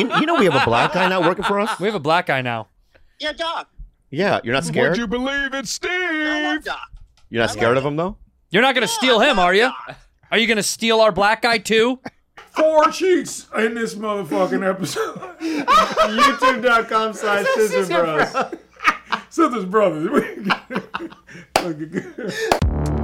you, you know we have a black guy now working for us. We have a black guy now. Yeah, Doc. Yeah, you're not scared. Would you believe it, Steve? I love Doc. You're not scared of him though. You're not gonna steal him, are you? Are you gonna steal our black guy too? Four cheeks in this motherfucking episode. YouTube.com slash Scissor Bros. Sisters brothers.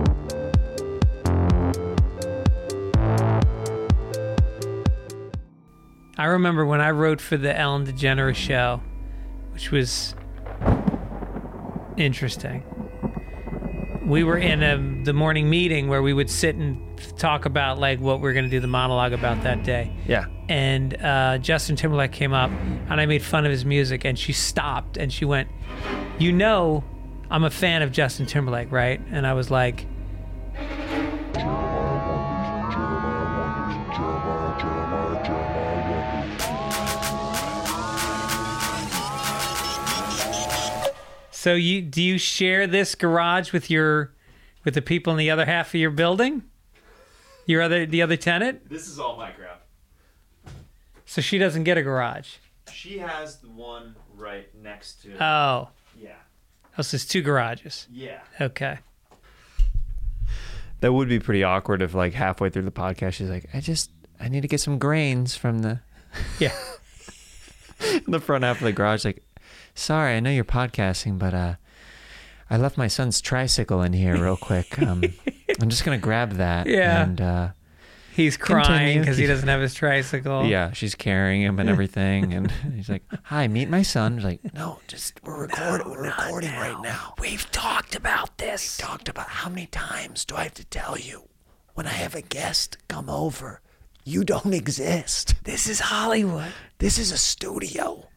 I remember when I wrote for the Ellen DeGeneres show, which was interesting. We were in a, the morning meeting where we would sit and talk about like what we are going to do the monologue about that day. Yeah. And uh, Justin Timberlake came up, and I made fun of his music, and she stopped and she went, "You know, I'm a fan of Justin Timberlake, right?" And I was like, So you do you share this garage with your with the people in the other half of your building? Your other the other tenant? This is all my crap. So she doesn't get a garage. She has the one right next to. Oh. yeah. Oh, so it's two garages. Yeah. Okay. That would be pretty awkward if like halfway through the podcast she's like, I just I need to get some grains from the Yeah. the front half of the garage. Like, sorry, I know you're podcasting, but uh, I left my son's tricycle in here real quick. Um, I'm just gonna grab that. Yeah. And uh, He's crying because he doesn't have his tricycle. yeah, she's carrying him and everything, and he's like, "Hi, meet my son." He's like, "No, just we're recording. we're recording right now. We've talked about this. We've Talked about how many times do I have to tell you when I have a guest come over? You don't exist. This is Hollywood. This is a studio."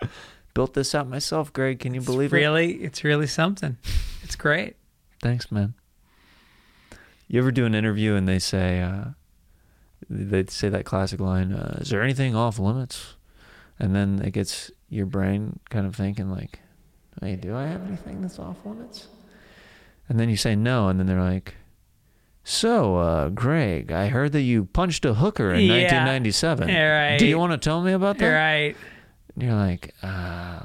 Built this out myself, Greg. Can you believe it? Really, it's really something. It's great. Thanks, man. You ever do an interview and they say, uh, they say that classic line, uh, "Is there anything off limits?" And then it gets your brain kind of thinking like, "Hey, do I have anything that's off limits?" And then you say no, and then they're like, "So, uh, Greg, I heard that you punched a hooker in Yeah. 1997. Yeah, right. Do you want to tell me about that?" Right. And you're like, uh,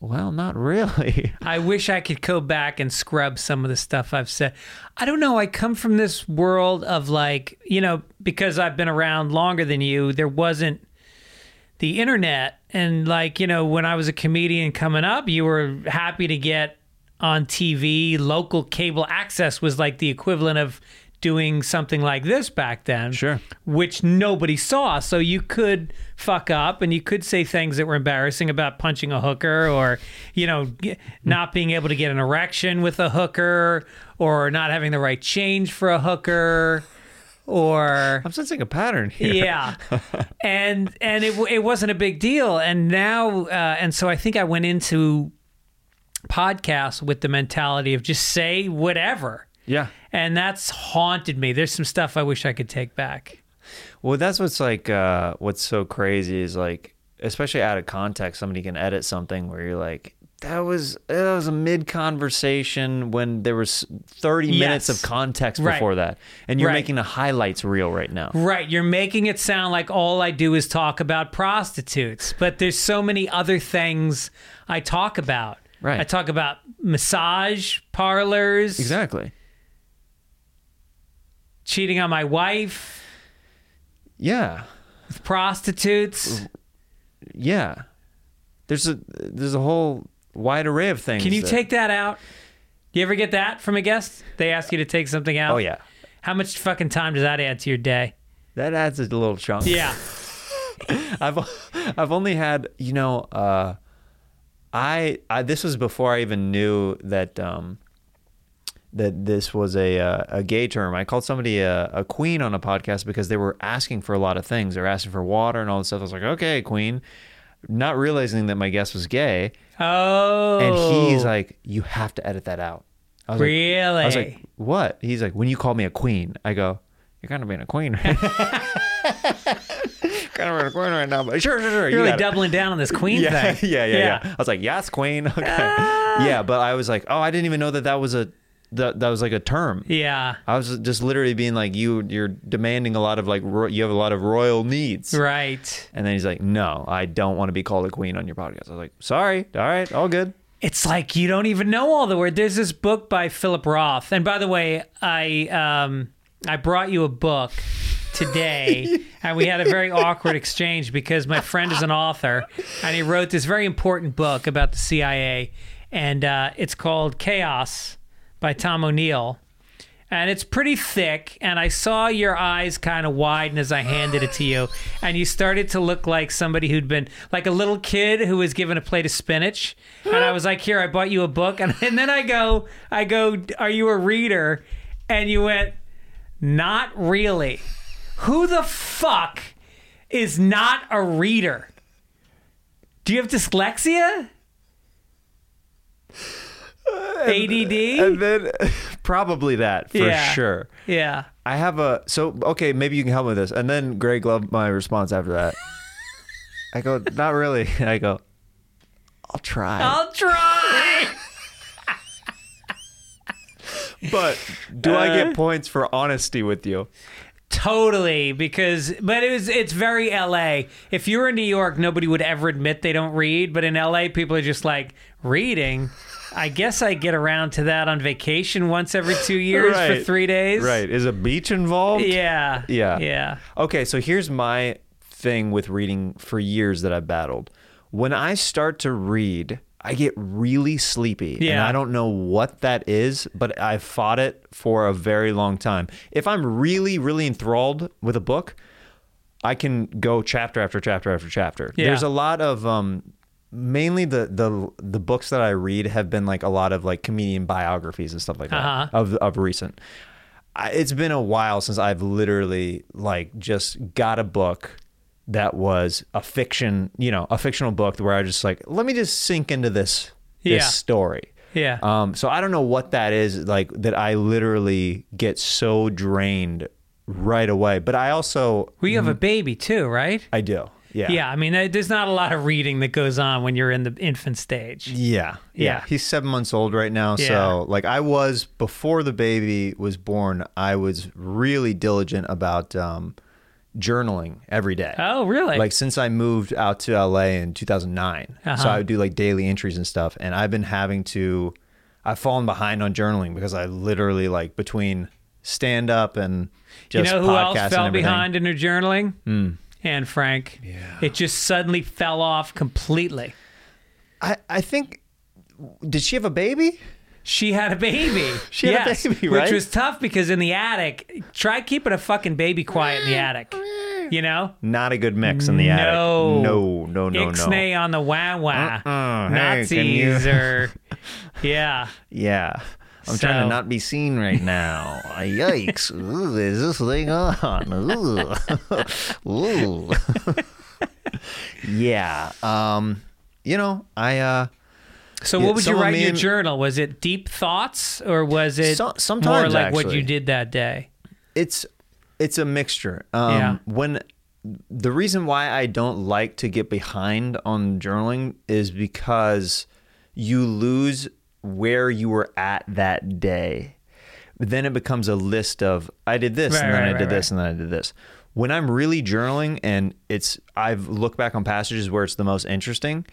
"Well, not really." I wish I could go back and scrub some of the stuff I've said. I don't know. I come from this world of like, you know, because I've been around longer than you, there wasn't the internet. And like, you know, when I was a comedian coming up, you were happy to get on TV. Local cable access was like the equivalent of doing something like this back then. Sure. Which nobody saw. So you could fuck up and you could say things that were embarrassing about punching a hooker or, you know, not being able to get an erection with a hooker or not having the right change for a hooker or I'm sensing a pattern here. yeah and and it, it wasn't a big deal and now uh, and so i think i went into podcasts with the mentality of just say whatever Yeah. and that's haunted me there's some stuff i wish i could take back Well, that's what's like. Uh, what's so crazy is like, especially out of context, somebody can edit something where you're like, that was that was a mid conversation when there was 30 minutes of context Right. before that, and you're Right. making the highlights real right now. right you're making it sound like all i do is talk about prostitutes but there's so many other things i talk about Right. i talk about massage parlors Exactly. Cheating on my wife Yeah. with prostitutes Yeah. There's a there's a whole wide array of things. Can you that- take that out? You ever get that from a guest? They ask you to take something out? Oh yeah. How much fucking time does that add to your day? That adds a little chunk. Yeah. I've I've only had you know uh, I I this was before I even knew that um that this was a uh, a gay term. I called somebody a, a queen on a podcast because they were asking for a lot of things. They were asking for water and all this stuff. I was like, okay, queen, not realizing that my guest was gay, Oh. and he's like, you have to edit that out. I was really? Like, I was like, what? He's like, when you call me a queen, I go, you're kind of being a queen. Right? Now. Kind of being a queen right now, but sure, sure, sure. You're you really got it." doubling down on this queen yeah, thing. yeah, yeah, yeah, I was like, yes, queen. Okay. Ah. Yeah, but I was like, oh, I didn't even know that that was a that that was like a term. Yeah. I was just literally being like, you you're demanding a lot of like ro- you have a lot of royal needs. Right. And then he's like, no, I don't want to be called a queen on your podcast. I was like, sorry, all right, all good. It's like you don't even know all the word. There's this book by Philip Roth, and by the way, I um I brought you a book today, and we had a very awkward exchange because my friend is an author, and he wrote this very important book about the CIA, and uh, it's called Chaos by Tom O'Neill. And it's pretty thick, and I saw your eyes kind of widen as I handed it to you, and you started to look like somebody who'd been like a little kid who was given a plate of spinach. And I was like, "Here, I bought you a book," and, and then I go, "I go, are you a reader?" And you went, "Not really." Who the fuck is not a reader? Do you have dyslexia? ADD? And then probably that for Yeah. sure. Yeah. I have a so okay, maybe you can help me with this. And then Greg loved my response after that. I go, not really. And I go, I'll try. I'll try. but do I Uh. get points for honesty with you? Totally, because but it was it's very LA. If you were in New York, nobody would ever admit they don't read, but in LA, people are just like reading. I guess I get around to that on vacation once every two years for three days. Right. Is a beach involved? Yeah. Yeah. Yeah. Okay, so here's my thing with reading for years that I've battled. When I start to read, I get really sleepy. And I don't know what that is, but I've fought it for a very long time. If I'm really, really enthralled with a book, I can go chapter after chapter after chapter. Yeah. There's a lot of um mainly the the the books that I read have been like a lot of like comedian biographies and stuff like that Uh-huh. of of recent. I, it's been a while since I've literally like just got a book that was a fiction, you know, a fictional book where I just like let me just sink into this this Yeah. story. Yeah. Um, so I don't know what that is like that I literally get so drained right away. But I also well, you have a baby too, right? I do. Yeah. Yeah. I mean, there's not a lot of reading that goes on when you're in the infant stage. Yeah, yeah. Yeah. He's seven months old right now. Yeah. So, like, I was before the baby was born, I was really diligent about um, journaling every day. Oh, really? Like, since I moved out to LA in 2009. So, Uh-huh. I would do like daily entries and stuff. And I've been having to, I've fallen behind on journaling because I literally, like, between stand up and you know who else fell behind in her journaling? Anne Frank. Yeah. It just suddenly fell off completely. I, I think, did she have a baby? She had a baby. She had a baby, right? Which was tough because in the attic, try keeping a fucking baby quiet in the attic. You know? Not a good mix in the No. attic. No, no, no, no. Ixnay on the wah wah. Uh-uh. Hey, can you- Nazis or. Yeah. Yeah. I'm trying to not be seen right now. Yikes. Ooh, is this thing on? Ooh. Ooh. yeah. Um, you know, I uh So, what would you write in your journal? Was it deep thoughts or was it So- more sometimes, like what you did that day? it's it's a mixture. Um Yeah. when the reason why I don't like to get behind on journaling is because you lose where you were at that day. But then it becomes a list of I did this Right, and then right, I right, did this and then I did this. When I'm really journaling and it's I've looked back on passages where it's the most interesting,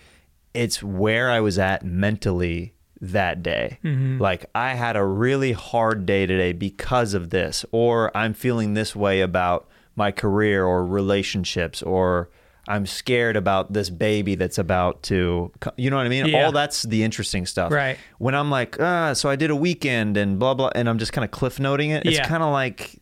it's where I was at mentally that day. Mm-hmm. Like I had a really hard day today because of this, or I'm feeling this way about my career or relationships, or I'm scared about this baby that's about to, you know what I mean? Yeah. All that's the interesting stuff. Right. When I'm like, ah, so I did a weekend and blah, blah, and I'm just kind of cliff noting it, it's Yeah. kind of like,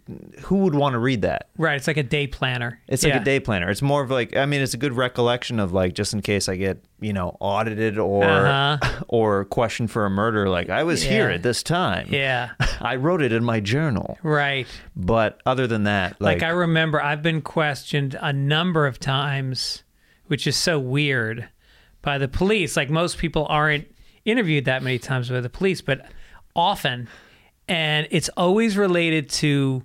who would want to read that? Right. It's like a day planner. It's like Yeah. a day planner. It's more of like I mean, it's a good recollection of like just in case I get you know audited or Uh-huh. or questioned for a murder. Like I was here at this time. Yeah. I wrote it in my journal. Right. But other than that, Like, like, I remember I've been questioned a number of times, which is so weird, by the police. Like most people aren't interviewed that many times by the police, but often. And it's always related to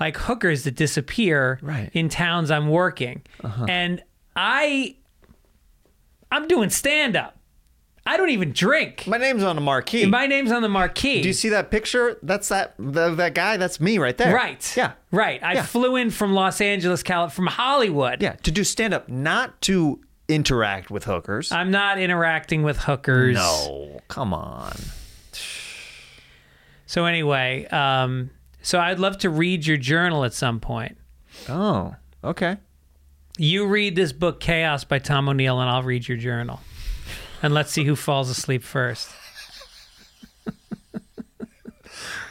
like hookers that disappear Right. Uh-huh. in towns I'm working. And I I'm doing stand up. I don't even drink. My name's on the marquee. My name's on the marquee. Do you see that picture? That's that the, that guy. That's me right there. Right. Yeah. Right. I Yeah. flew in from Los Angeles, California, from Hollywood. Yeah. To do stand up, not to interact with hookers. I'm not interacting with hookers. no, come on. So anyway, um, so I'd love to read your journal at some point. Oh, okay. You read this book, Chaos by Tom O'Neill, and I'll read your journal. And let's see who falls asleep first.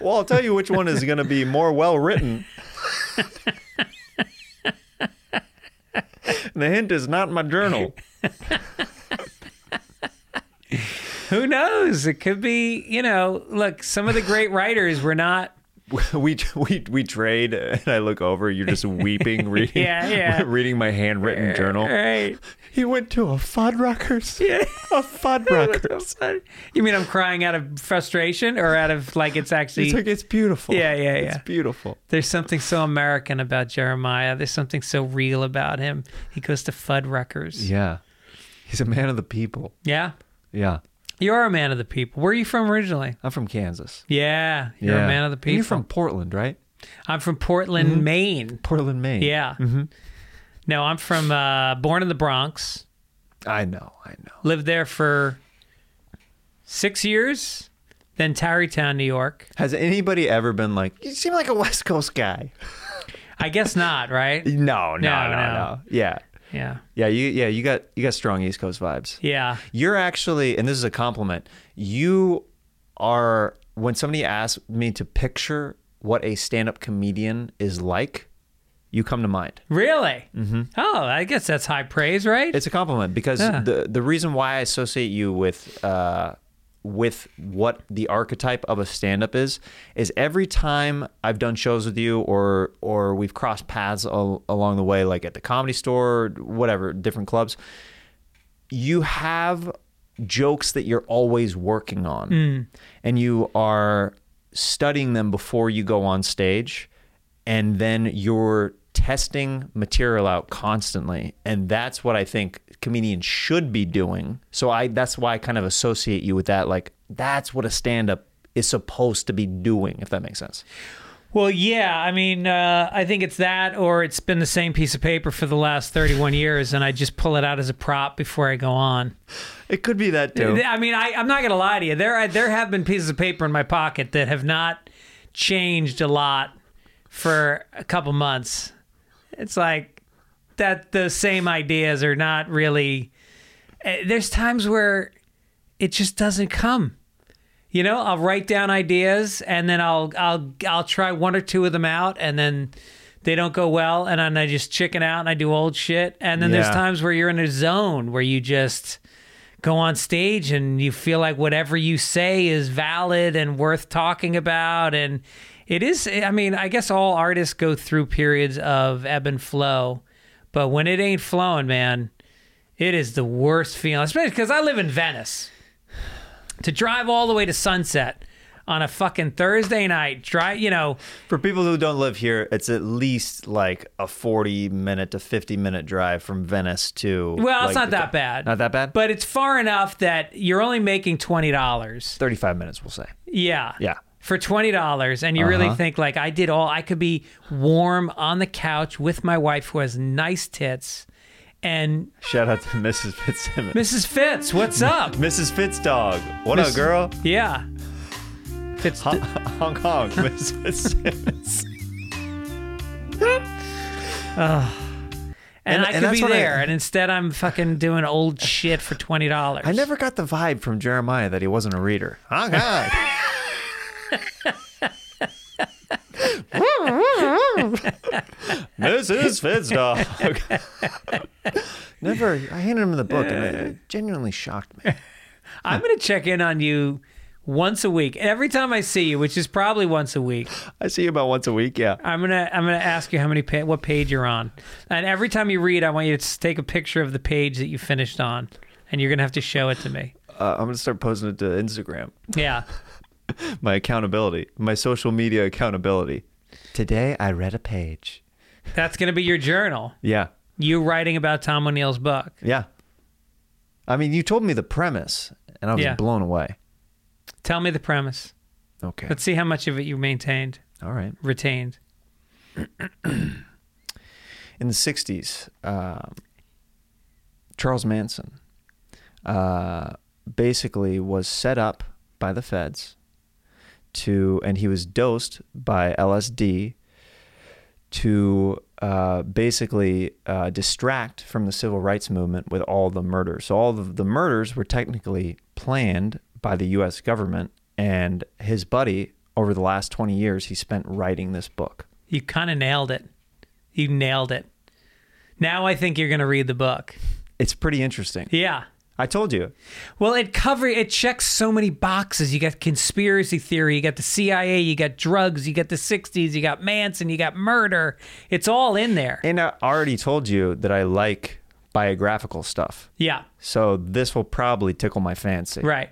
Well, I'll tell you which one is going to be more well written. the hint is not my journal. Who knows? It could be, you know, look, some of the great writers were not. we we we trade, and I look over. You're just weeping, reading, Yeah, yeah. reading my handwritten journal. Right. He went to a Fuddruckers. Yeah, a Fuddruckers. You mean I'm crying out of frustration or out of like it's actually. It's like it's beautiful. Yeah, yeah, yeah. It's beautiful. There's something so American about Jeremiah. There's something so real about him. He goes to Fuddruckers. Yeah, he's a man of the people. Yeah. Yeah, You are a man of the people. Where are you from originally? I'm from Kansas. Yeah. You're yeah. a man of the And people. You're from Portland, right? I'm from Portland, Maine. Portland, Maine. Yeah. No, I'm from uh, born in the Bronx. I know. I know. Lived there for six years. Then Tarrytown, New York. Has anybody ever been like, you seem like a West Coast guy? I guess not, right? No, no, No, no, no. no. Yeah, Yeah. yeah. You, yeah. You got, you got strong East Coast vibes. Yeah. You're actually, and this is a compliment. You are when somebody asks me to picture what a stand-up comedian is like, you come to mind. Really? Mm-hmm. Oh, I guess that's high praise, right? It's a compliment because Yeah. the the reason why I associate you with uh, with what the archetype of a stand up is is every time I've done shows with you or or we've crossed paths al- along the way like at the comedy store whatever different clubs you have jokes that you're always working on. Mm. And you are studying them before you go on stage. And then you're testing material out constantly and that's what i think comedians should be doing so i that's why i kind of associate you with that like that's what a stand-up is supposed to be doing if that makes sense Well, yeah. I mean, uh, I think it's that, or it's been the same piece of paper for the last 31 years, and I just pull it out as a prop before I go on. it could be that too I mean, I, I'm not going to lie to you. There, there have been pieces of paper in my pocket that have not changed a lot for a couple months. It's like that the same ideas are not really. eh, There's times where it just doesn't come. You know, I'll write down ideas and then I'll I'll I'll try one or two of them out and then they don't go well and then I just chicken out and I do old shit. And then there's times where you're in a zone where you just go on stage and you feel like whatever you say is valid and worth talking about and it is eh, I mean, I guess all artists go through periods of ebb and flow, but when it ain't flowing, man, it is the worst feeling, especially because I live in Venice. To drive all the way to Sunset on a fucking Thursday night, drive, you know, For people who don't live here, it's at least like a 40 minute to 50 minute drive from Venice to. well, like, it's not that bad. Not that bad? But it's far enough that you're only making $20. 35 minutes, we'll say. Yeah. Yeah. For $20. And you really Uh-huh. think, like, I did all, I could be warm on the couch with my wife who has nice tits. And Shout out to Mrs. Fitzsimmons. Mrs. Fitz, what's up? Mrs. Fitzdog. What Miss- up, girl? Yeah. Fitz, Hong Hong Kong, Mrs. Fitzsimmons. and, and- I could that's be what I- there. and instead, I'm fucking doing old shit for $20. I never got the vibe from Jeremiah that he wasn't a reader. Hong Kong. Mrs. Fitzdog. Never. I handed him the book, and it, it genuinely shocked me. I'm going to check in on you once a week. Every time I see you, which is probably once a week, I see you about once a week. Yeah. I'm gonna I'm gonna ask you how many pa- what page you're on, and every time you read, I want you to take a picture of the page that you finished on, and you're gonna have to show it to me. Uh, I'm gonna start posting it to Instagram. Yeah, My accountability, my social media accountability. Today I read a page. that's gonna be your journal. Yeah. You writing about Tom O'Neill's book. Yeah. I mean, you told me the premise, and I was Yeah. blown away. Tell me the premise. Okay. Let's see how much of it you maintained, All right. retained. in the 60s, um, Charles Manson uh, basically was set up by the feds to, and he was dosed by LSD to uh, basically uh, distract from the civil rights movement with all the murders. So all of the murders were technically planned by the U.S. government, and his buddy, over the last 20 years, he spent writing this book. You kind of nailed it. You nailed it. Now I think you're going to read the book. It's pretty interesting. Yeah. I told you. Well, it cover it checks so many boxes. You got conspiracy theory, you got the CIA, you got drugs, you got the '60s, you got Manson, you got murder. It's all in there. And I already told you that I like biographical stuff. Yeah, So this will probably tickle my fancy. right.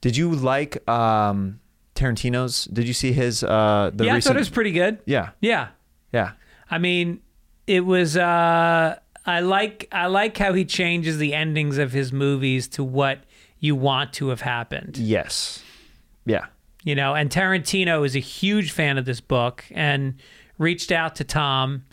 Did you like um, Tarantino's? Did you see his uh, the yeah, I recent? thought it was pretty good. yeah, Yeah, yeah. I mean, it was. uh I like I like how he changes the endings of his movies to what you want to have happened. Yes. Yeah. you know and tarantino is a huge fan of this book and reached out to tom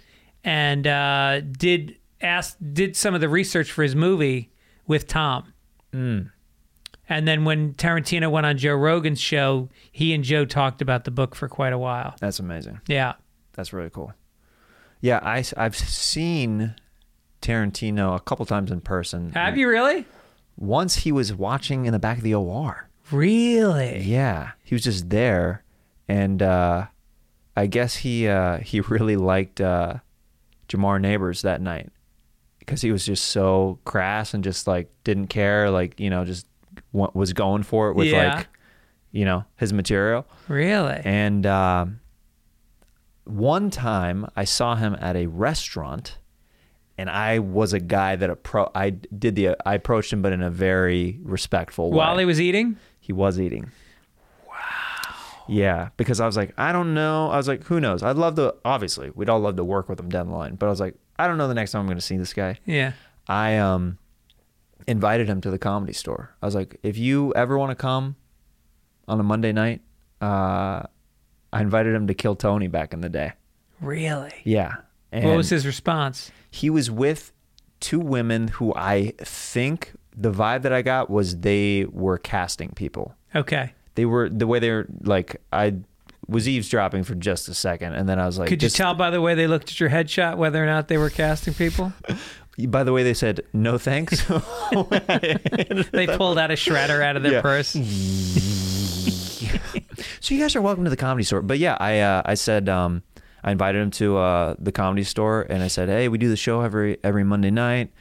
and uh, did ask did some of the research for his movie with tom and then when tarantino went on joe rogan's show he and joe talked about the book for quite a while That's amazing. yeah That's really cool. Yeah, I, I've seen Tarantino a couple times in person. have you really Once he was watching in the back of the OR. really Yeah, he was just there, and uh, I guess he uh, he really liked uh, Jamar Neighbors that night because he was just so crass and just like didn't care, like you know, just wa- was going for it with Yeah. like you know his material. really And um one time I saw him at a restaurant, and I was a guy that appro- I did the I approached him, but in a very respectful way. while he was eating He was eating. Wow. Yeah, because I was like, I don't know. I was like, who knows? I'd love to. Obviously, we'd all love to work with him down the line. But I was like, I don't know the next time I'm going to see this guy. yeah I um invited him to the comedy store. I was like, if you ever want to come on a Monday night, uh, I invited him to Kill Tony back in the day. really Yeah. And what was his response he was with two women who I think the vibe that I got was they were casting people. okay They were the way they were like I was eavesdropping for just a second, and then I was like, could you tell by the way they looked at your headshot whether or not they were casting people By the way, they said no thanks. they pulled out a shredder out of their Yeah. purse. so you guys are welcome to the comedy store. But yeah, I uh, I said um, I invited him to uh, the comedy store, and I said, hey, we do the show every every Monday night,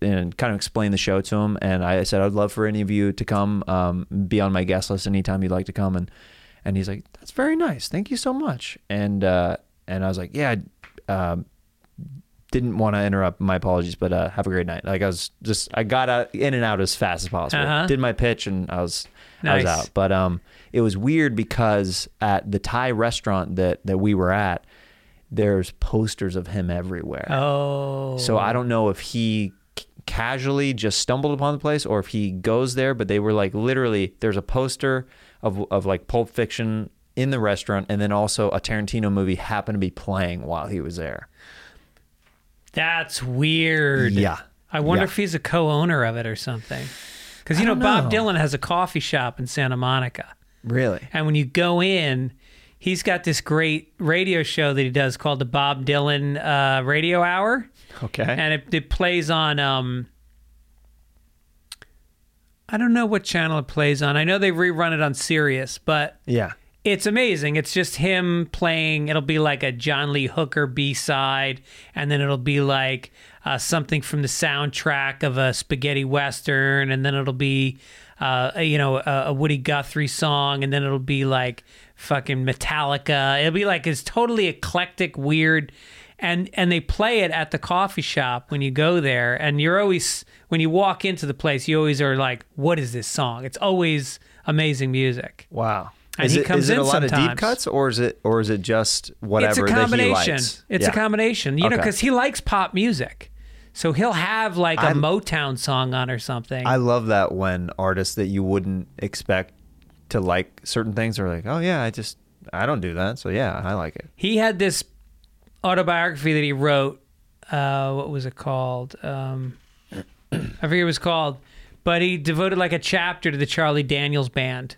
and kind of explain the show to him. And I said, I'd love for any of you to come, um, be on my guest list anytime you'd like to come. And and he's like, that's very nice, thank you so much. And uh, and I was like, yeah. Um, didn't want to interrupt. My apologies, but uh, have a great night. Like I was just, I got out, in and out as fast as possible. Uh-huh. Did my pitch, and I was, I was out. But um, it was weird because at the Thai restaurant that that we were at, there's posters of him everywhere. Oh. So I don't know if he c- casually just stumbled upon the place or if he goes there, but they were like literally there's a poster of of like Pulp Fiction in the restaurant and then also a Tarantino movie happened to be playing while he was there. That's weird. Yeah. I wonder Yeah. if he's a co-owner of it or something. Because you I know, Bob. Dylan has a coffee shop in Santa Monica, Really? and when you go in, he's got this great radio show that he does called the Bob Dylan uh, Radio Hour, Okay. and it, it plays on. Um, I don't know what channel it plays on. I know they rerun it on Sirius, but yeah. it's amazing. It's just him playing. It'll be like a John Lee Hooker B side, and then it'll be like uh, something from the soundtrack of a spaghetti western, and then it'll be, uh, you know, a, a Woody Guthrie song, and then it'll be like fucking Metallica. It'll be like it's totally eclectic, weird. And, and they play it at the coffee shop when you go there and you're always when you walk into the place you always are like what is this song it's always amazing music Wow. And is he it, comes is it in a lot of deep sometimes. cuts or is it or is it just whatever it's a that he combination. likes? It's Yeah. a combination. You know, because he likes pop music. So he'll have like a I'm- Motown song on or something. I love that when artists that you wouldn't expect to like certain things or like, oh yeah, I just I don't do that, so yeah, I like it. he had this autobiography that he wrote. Uh, what was it called? Um, I forget what it was called, but he devoted like a chapter to the Charlie Daniels band.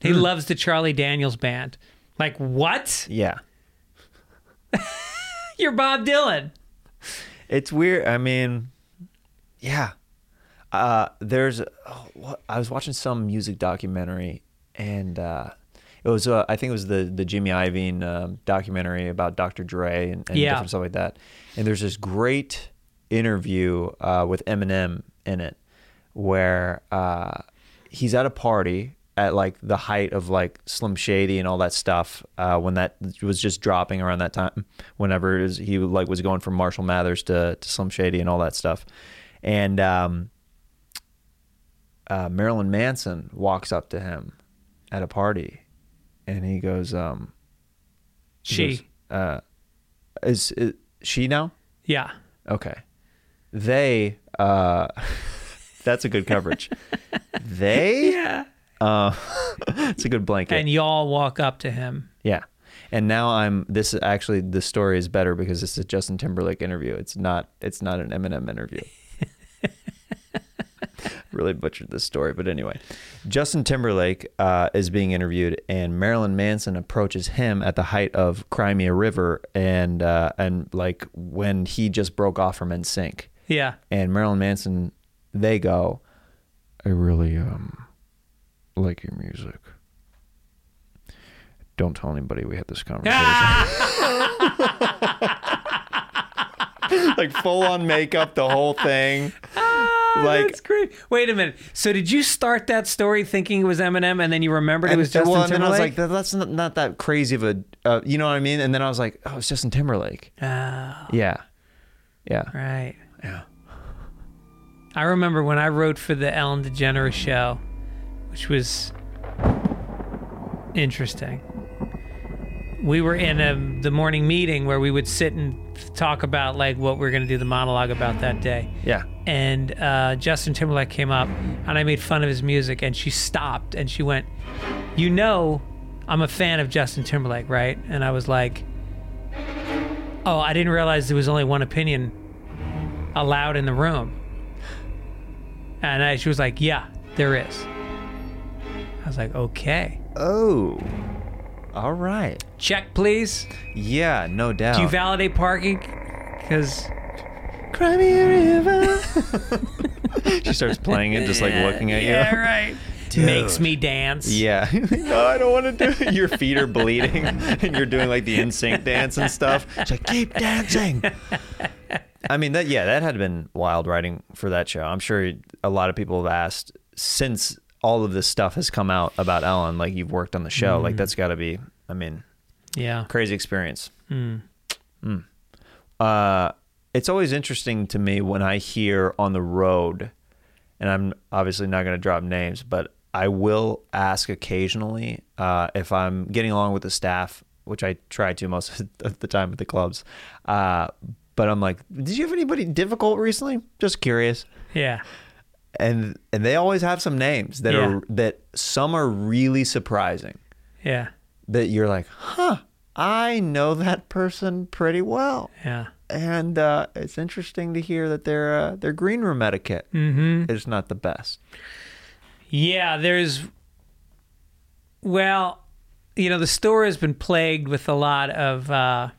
He Hmm. loves the Charlie Daniels band. Like what? Yeah, You're Bob Dylan. it's weird. I mean, yeah. Uh, there's oh, what, I was watching some music documentary, and uh, it was uh, I think it was the the Jimmy Iovine um, documentary about Dr. Dre and, and Yeah. different stuff like that. And there's this great interview uh, with Eminem in it, where uh, he's at a party at like the height of like Slim Shady and all that stuff uh, when that was just dropping around that time. Whenever it was, he like was going from Marshall Mathers to, to Slim Shady and all that stuff, and um, uh, Marilyn Manson walks up to him at a party, and he goes, um, he She. goes, uh, is, is she now? Yeah. Okay. They uh that's a good coverage. they Yeah. uh it's a good blanket. And y'all walk up to him. yeah. And now I'm this is actually the story is better because it's a Justin Timberlake interview. It's not it's not an Eminem interview. really butchered this story, but anyway. Justin Timberlake uh, is being interviewed, and Marilyn Manson approaches him at the height of Cry Me a River, and uh, and like when he just broke off from NSYNC. Yeah. and Marilyn Manson, they go, I really um like your music. Don't tell anybody we had this conversation. like full on makeup, the whole thing. like That's great. Wait a minute. So did you start that story thinking it was Eminem, and then you remembered it was Justin well, and then I was like, that, that's not, not that crazy of a, uh, you know what I mean? And then I was like, oh, it's Justin Timberlake. oh, Yeah, yeah, right. yeah. I remember when I wrote for the Ellen DeGeneres show, which was interesting. We were in a, the morning meeting where we would sit and talk about like what we are going to do the monologue about that day. Yeah. And uh, Justin Timberlake came up, and I made fun of his music, and she stopped and she went, "You know, I'm a fan of Justin Timberlake, right?" And I was like, "Oh, I didn't realize there was only one opinion allowed in the room." And I, she was like, "Yeah, there is." I was like, "Okay, Oh, all right. check, please. Yeah, no doubt. Do you validate parking? Because Cry Me a River. she starts playing it, just like looking at you. yeah, right, makes me dance. Yeah. no, I don't want to do it. Your feet are bleeding and you're doing like the NSYNC dance and stuff. She's like, keep dancing. I mean, that, yeah, that had been wild writing for that show. I'm sure a lot of people have asked since all of this stuff has come out about Ellen, like you've worked on the show, like that's got to be, I mean, yeah. crazy experience. Mm. Uh, it's always interesting to me when I hear on the road, and I'm obviously not going to drop names, but I will ask occasionally uh, if I'm getting along with the staff, which I try to most of the time at the clubs. Uh, but I'm like, did you have anybody difficult recently? Just curious. Yeah. And and they always have some names that Yeah. are that some are really surprising Yeah. that you're like, huh, I know that person pretty well. Yeah. And uh, it's interesting to hear that their uh, their green room etiquette Mm-hmm. is not the best. Yeah, there's. Well, you know, the store has been plagued with a lot of uh,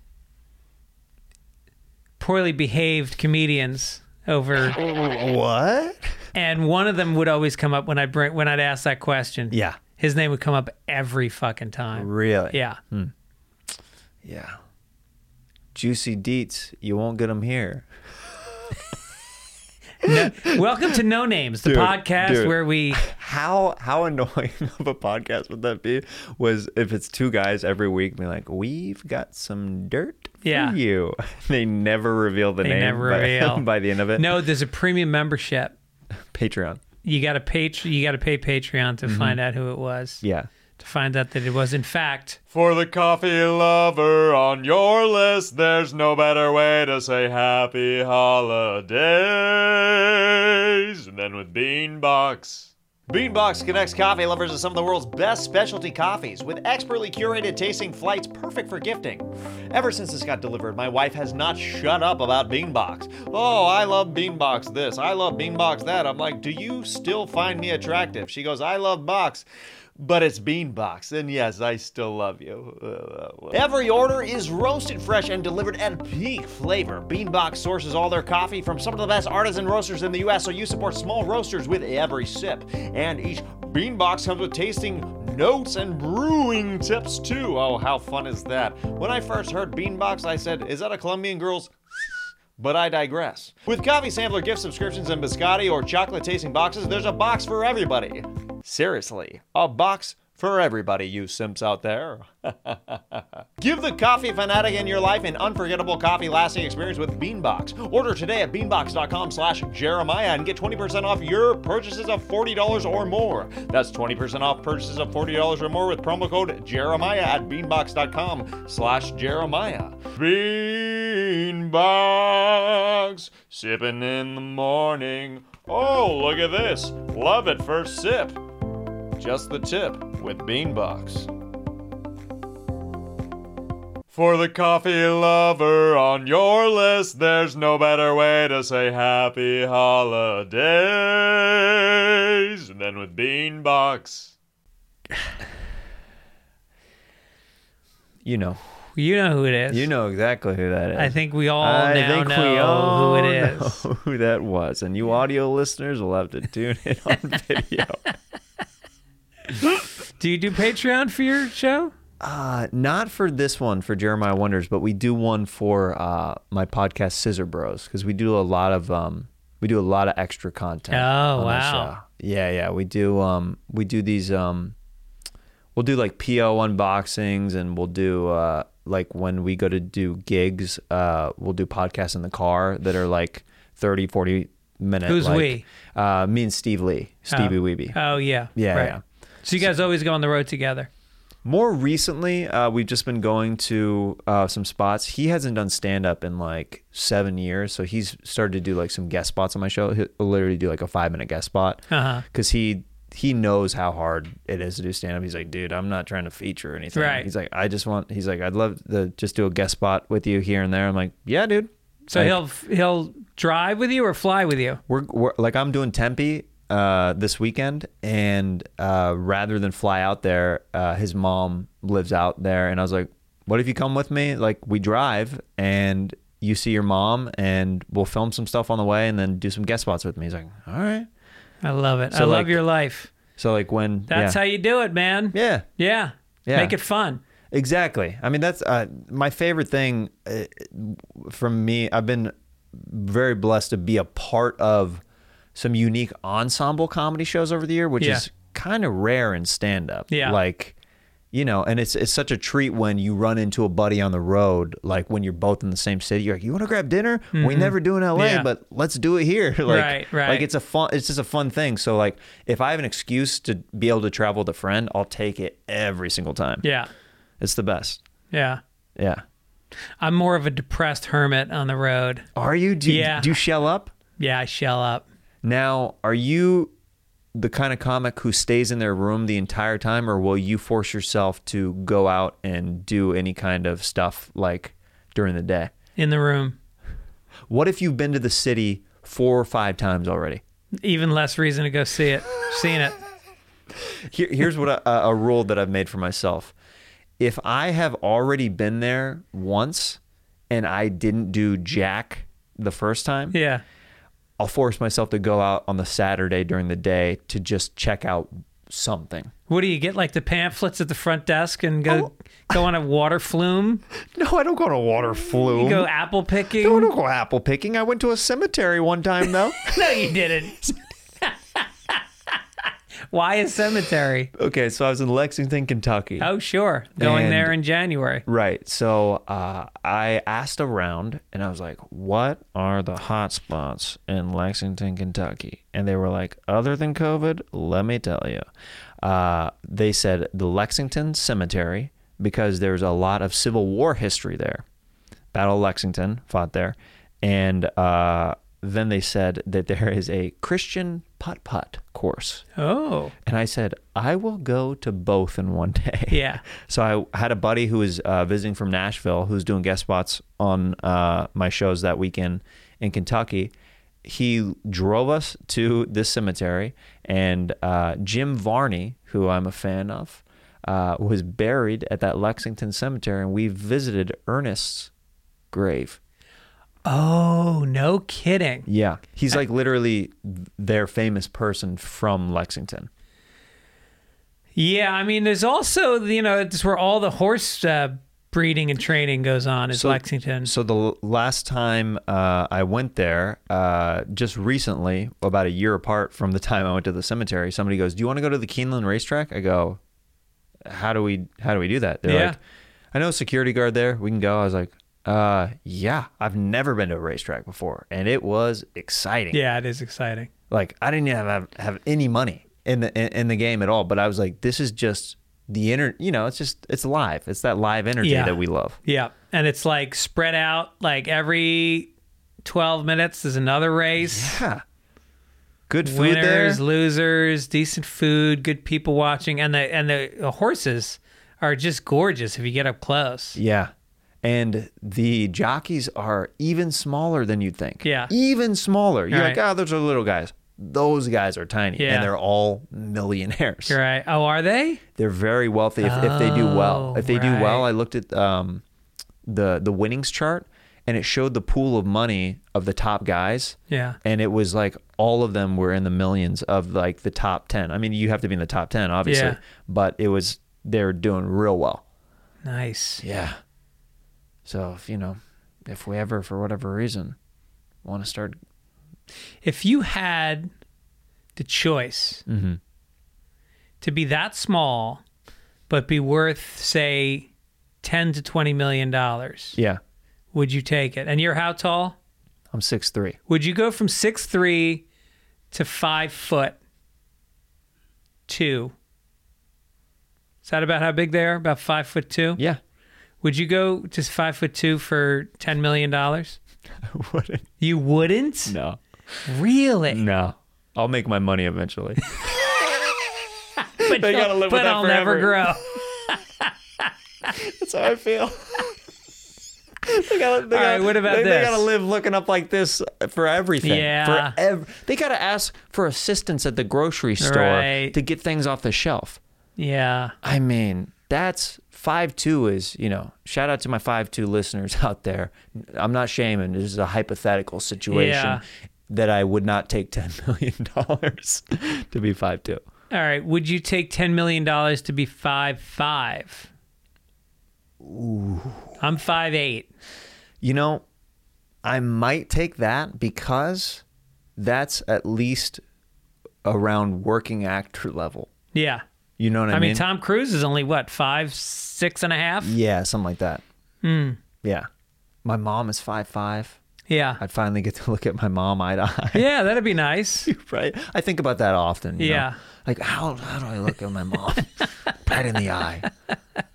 poorly behaved comedians over, What? and one of them would always come up when I bring when I'd ask that question. Yeah, His name would come up every fucking time. really. Yeah. Hmm. yeah. Juicy deets, you won't get them here. No- welcome to No Names, the Dude, podcast dude. where we. How how annoying of a podcast would that be? Was if it's two guys every week being like, "We've got some dirt Yeah. you." They never reveal the They name never by, reveal. by the end of it. No, there's a premium membership. Patreon. You got to pay. You got to pay Patreon to mm-hmm. find out who it was. Yeah. to find out that it was in fact For the coffee lover on your list, there's no better way to say happy holidays than with Beanbox. Beanbox connects coffee lovers to some of the world's best specialty coffees with expertly curated tasting flights perfect for gifting. Ever since this got delivered, my wife has not shut up about Beanbox. Oh, I love Beanbox this, I love Beanbox that. I'm like, do you still find me attractive? She goes, I love Box. But it's Beanbox, and yes, I still love you. Uh, uh, every order is roasted fresh and delivered at peak flavor. Beanbox sources all their coffee from some of the best artisan roasters in the U.S., so you support small roasters with every sip. And each Beanbox comes with tasting notes and brewing tips too. Oh, how fun is that? When I first heard Beanbox, I said, "Is that a Colombian girl's?" But I digress. With coffee sampler gift subscriptions and biscotti or chocolate tasting boxes, there's a box for everybody. Seriously, a box for everybody, you simps out there. Give the coffee fanatic in your life an unforgettable coffee lasting experience with Beanbox. Order today at beanbox.com slash Jeremiah and get 20% off your purchases of $40 or more. That's 20% off purchases of $40 or more with promo code Jeremiah at beanbox.com slash Jeremiah. Beanbox, sipping in the morning. Oh, look at this. Love at first sip. Just the tip with Beanbox. For the coffee lover on your list, there's no better way to say happy holidays than with Beanbox. You know. you know who it is. You know exactly who that is. I think we all I now think know we all who it is. know who that was. And you audio listeners will have to tune in on video. Do you do Patreon for your show? Uh, not for this one for Jeremiah Wonders, but we do one for uh, my podcast Scissor Bros because we do a lot of um, we do a lot of extra content. Oh, on wow. show. Yeah, yeah, we do um, we do these um, we'll do like PO unboxings and we'll do uh, like when we go to do gigs, uh, we'll do podcasts in the car that are like 30, 40 minute. Who's like, we? Uh, me and Steve Lee, Steebee Oh. Weebee. Oh yeah. Yeah, Right. yeah. So you guys always go on the road together. More recently, uh, we've just been going to uh, some spots. He hasn't done stand up in like seven years, so he's started to do like some guest spots on my show. He'll literally do like a five minute guest spot Uh-huh. because he he knows how hard it is to do stand up. He's like, dude, I'm not trying to feature anything. Right. He's like, I just want. He's like, I'd love to just do a guest spot with you here and there. I'm like, yeah, dude. So Like, he'll he'll drive with you or fly with you. we're, we're like I'm doing Tempe uh, this weekend, and uh, rather than fly out there, uh, his mom lives out there, and I was like, "What if you come with me? Like we drive, and you see your mom, and we'll film some stuff on the way, and then do some guest spots with me." He's like, "All right." I love it. I So, love your life. So like when That's yeah. how you do it, man. yeah Yeah. Yeah. Make it fun. Exactly. I mean, that's uh, my favorite thing uh, from me. I've been very blessed to be a part of some unique ensemble comedy shows over the year, which Yeah. is kind of rare in stand up. Yeah. Like, you know, and it's it's such a treat when you run into a buddy on the road, like when you're both in the same city. You're like, you want to grab dinner? We never do in LA, Mm-hmm. Yeah. but let's do it here. like, Right, right. Like it's a fun. It's just a fun thing. So like, if I have an excuse to be able to travel with a friend, I'll take it every single time. Yeah. It's the best. Yeah. Yeah. I'm more of a depressed hermit on the road. Are you? Do you, Yeah. do you shell up? Yeah, I shell up. Now, are you the kind of comic who stays in their room the entire time, or will you force yourself to go out and do any kind of stuff like during the day? in the room. What if you've been to the city four or five times already? Even less reason to go see it. Seeing it. Here, here's what a, a rule that I've made for myself. If I have already been there once and I didn't do jack the first time, Yeah. I'll force myself to go out on the Saturday during the day to just check out something. What do you get? Like the pamphlets at the front desk and go Oh. go on a water flume? No, I don't go on a water flume. You go apple picking? no, I don't go apple picking. I went to a cemetery one time though. No, you didn't. Why a cemetery? okay, so I was in Lexington, Kentucky. Oh, sure. Going And- there in January. Right. So uh, I asked around and I was like, what are the hot spots in Lexington, Kentucky? And they were like, other than COVID, let me tell you. Uh, they said the Lexington Cemetery because there's a lot of Civil War history there. Battle of Lexington fought there, and uh, then they said that there is a Christian putt putt course. Oh, And I said, I will go to both in one day. Yeah. So I had a buddy who was uh, visiting from Nashville who's doing guest spots on uh, my shows that weekend in Kentucky. He drove us to this cemetery, and uh, Jim Varney, who I'm a fan of, uh, was buried at that Lexington cemetery, and we visited Ernest's grave. Oh, no kidding. Yeah, he's like literally their famous person from Lexington. Yeah, I mean, there's also you know it's where all the horse uh, breeding and training goes on is So- Lexington. So the last time uh, I went there, uh, just recently, about a year apart from the time I went to the cemetery, somebody goes, "Do you want to go to the Keeneland racetrack?" I go, "How do we how do we do that?" They're Yeah. like, "I know a security guard there. We can go." I was like, "Uh, yeah. I've never been to a racetrack before, and it was exciting. yeah, it is exciting. Like I didn't have have, have any money in the in, in the game at all, but I was like, this is just." The inner, you know, it's just it's live. It's that live energy Yeah. that we love. Yeah, and it's like spread out. Like every twelve minutes, there's another race. Yeah. Good food there. Winners, losers, decent food, good people watching, and the and the horses are just gorgeous if you get up close. Yeah. And the jockeys are even smaller than you'd think. Yeah. Even smaller. You're Right. like, oh, those are little guys. Those guys are tiny. Yeah. And they're all millionaires. You're right. Oh, are they? They're very wealthy if, if they do well. Oh, If they do well. I looked at um, the the winnings chart and it showed the pool of money of the top guys. Yeah. And it was like all of them were in the millions of like the top 10. I mean, you have to be in the top 10, obviously. Yeah. But it was, they're doing real well. Nice. Yeah. So if you know, if we ever for whatever reason want to start, If you had the choice Mm-hmm. to be that small, but be worth say ten to twenty million dollars, yeah, would you take it? And you're how tall? I'm six three. Would you go from six three to five foot two? Is that about how big they are? About five foot two? Yeah, Would you go to five foot two for ten million dollars? I wouldn't. You wouldn't? No, Really? no. I'll make my money eventually. But, They gotta live with that I'll never grow. That's how I feel. they gotta, they All right, gotta- what about they, They gotta live looking up like this for everything. Yeah. For ev- they gotta ask for assistance at the grocery store Right. to get things off the shelf. Yeah. I mean, that's five two is you know. Shout out to my five two listeners out there. I'm not shaming. This is a hypothetical situation Yeah. that I would not take ten million dollars to be five two. All right. Would you take ten million dollars to be five five? Ooh. I'm five eight. You know, I might take that because that's at least around working actor level. Yeah. You know what I, mean? I mean, Tom Cruise is only what five six and a half. Yeah, something like that. Hmm. Yeah. My mom is five five. Yeah. I'd finally get to look at my mom eye to eye. Yeah, that'd be nice. right? I think about that often. you know? Yeah. Like how how do I look at my mom? right in the eye.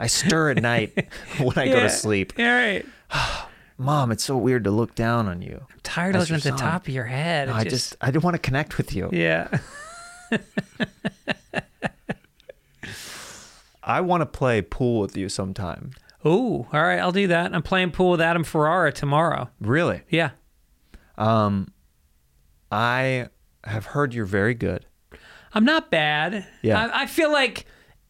I stir at night when I go to sleep. All right. Mom, it's so weird to look down on you. I'm Tired of looking at the son. top of your head. No, It I just I don't want to connect with you. Yeah. I want to play pool with you sometime. Ooh. All right. I'll do that. I'm playing pool with Adam Ferrara tomorrow. Really? Yeah. Um, I have heard you're very good. I'm not bad. Yeah. I, I feel like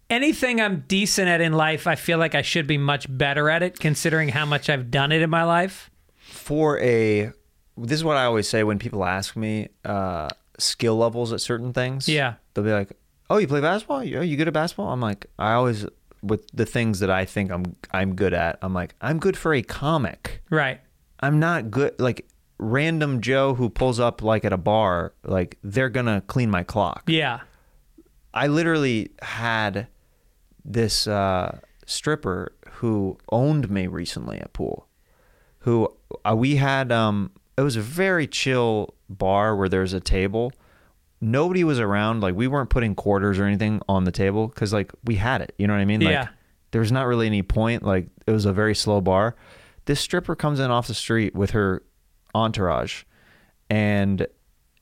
anything I'm decent at in life, I feel like I should be much better at it, considering how much I've done it in my life. For a, this is what I always say when people ask me uh, skill levels at certain things. Yeah. they'll be like, "Oh, you play basketball? You- Are you good at basketball?" I'm like, I always with the things that I think I'm I'm good at. I'm like, I'm good for a comic. Right. I'm not good like random Joe who pulls up like at a bar. Like they're gonna clean my clock. Yeah. I literally had this uh, stripper who owned me recently at pool. Who uh, we had? Um, it was a very chill bar where there's a table, nobody was around. Like we weren't putting quarters or anything on the table because like we had it. You know what I mean? Like, Yeah. There was not really any point. Like it was a very slow bar. This stripper comes in off the street with her entourage, and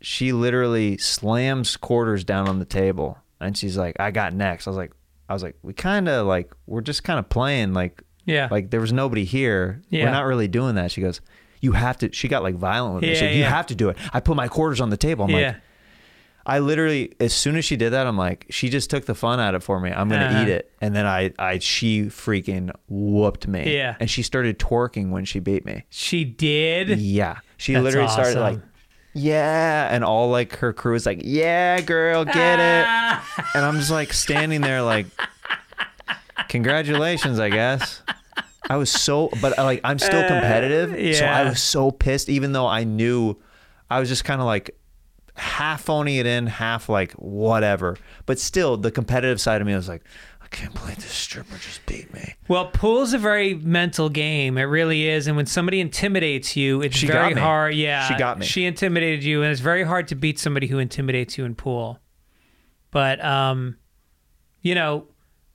she literally slams quarters down on the table, and she's like, "I got next." I was like, "I was like, we kind of like we're just kind of playing like Yeah. like there was nobody here. Yeah. We're not really doing that." She goes. You have to. She got like violent with me. She Yeah, said, you yeah. have to do it. I put my quarters on the table. I'm yeah. like, I literally, as soon as she did that, I'm like, she just took the fun out of it for me. I'm gonna Uh-huh. eat it, and then I, I, she freaking whooped me. Yeah. and she started twerking when she beat me. she did. Yeah, she That's literally started like, yeah, and all like her crew was like, yeah, girl, get it, and I'm just like standing there like, congratulations, I guess. I was so, but uh, like I'm still competitive, yeah so I was so pissed, even though I knew I was just kind of like half phoning it in, half like whatever. But still, the competitive side of me was like, I can't believe this stripper just beat me. Well, pool's a very mental game. It really is. And when somebody intimidates you, it's She very me. hard. Yeah. She got me. She intimidated you, and it's very hard to beat somebody who intimidates you in pool. But, um, you know,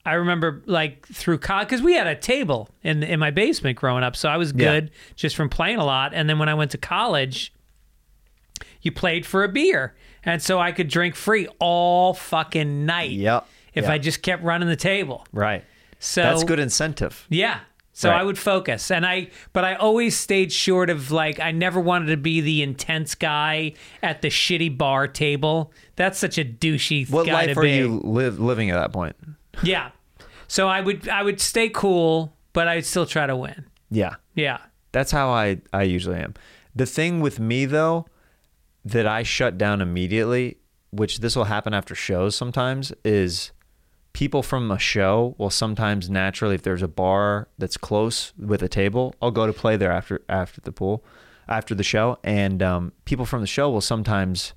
I remember like through college, because we had a table in, in my basement growing up. So I was Yeah. good just from playing a lot. And then when I went to college, you played for a beer. And so I could drink free all fucking night. Yep. If Yep. I just kept running the table. Right. So That's good incentive. yeah. So Right. I would focus, and I, but I always stayed short of like I never wanted to be the intense guy at the shitty bar table. That's such a douchey What guy life to are be. you live, living at that point? Yeah. So I would I would stay cool, but I'd still try to win. Yeah. Yeah. That's how I, I usually am. The thing with me though, that I shut down immediately, which this will happen after shows sometimes, is people from a show will sometimes naturally, if there's a bar that's close with a table, I'll go to play there after after the pool, after the show, and um, people from the show will sometimes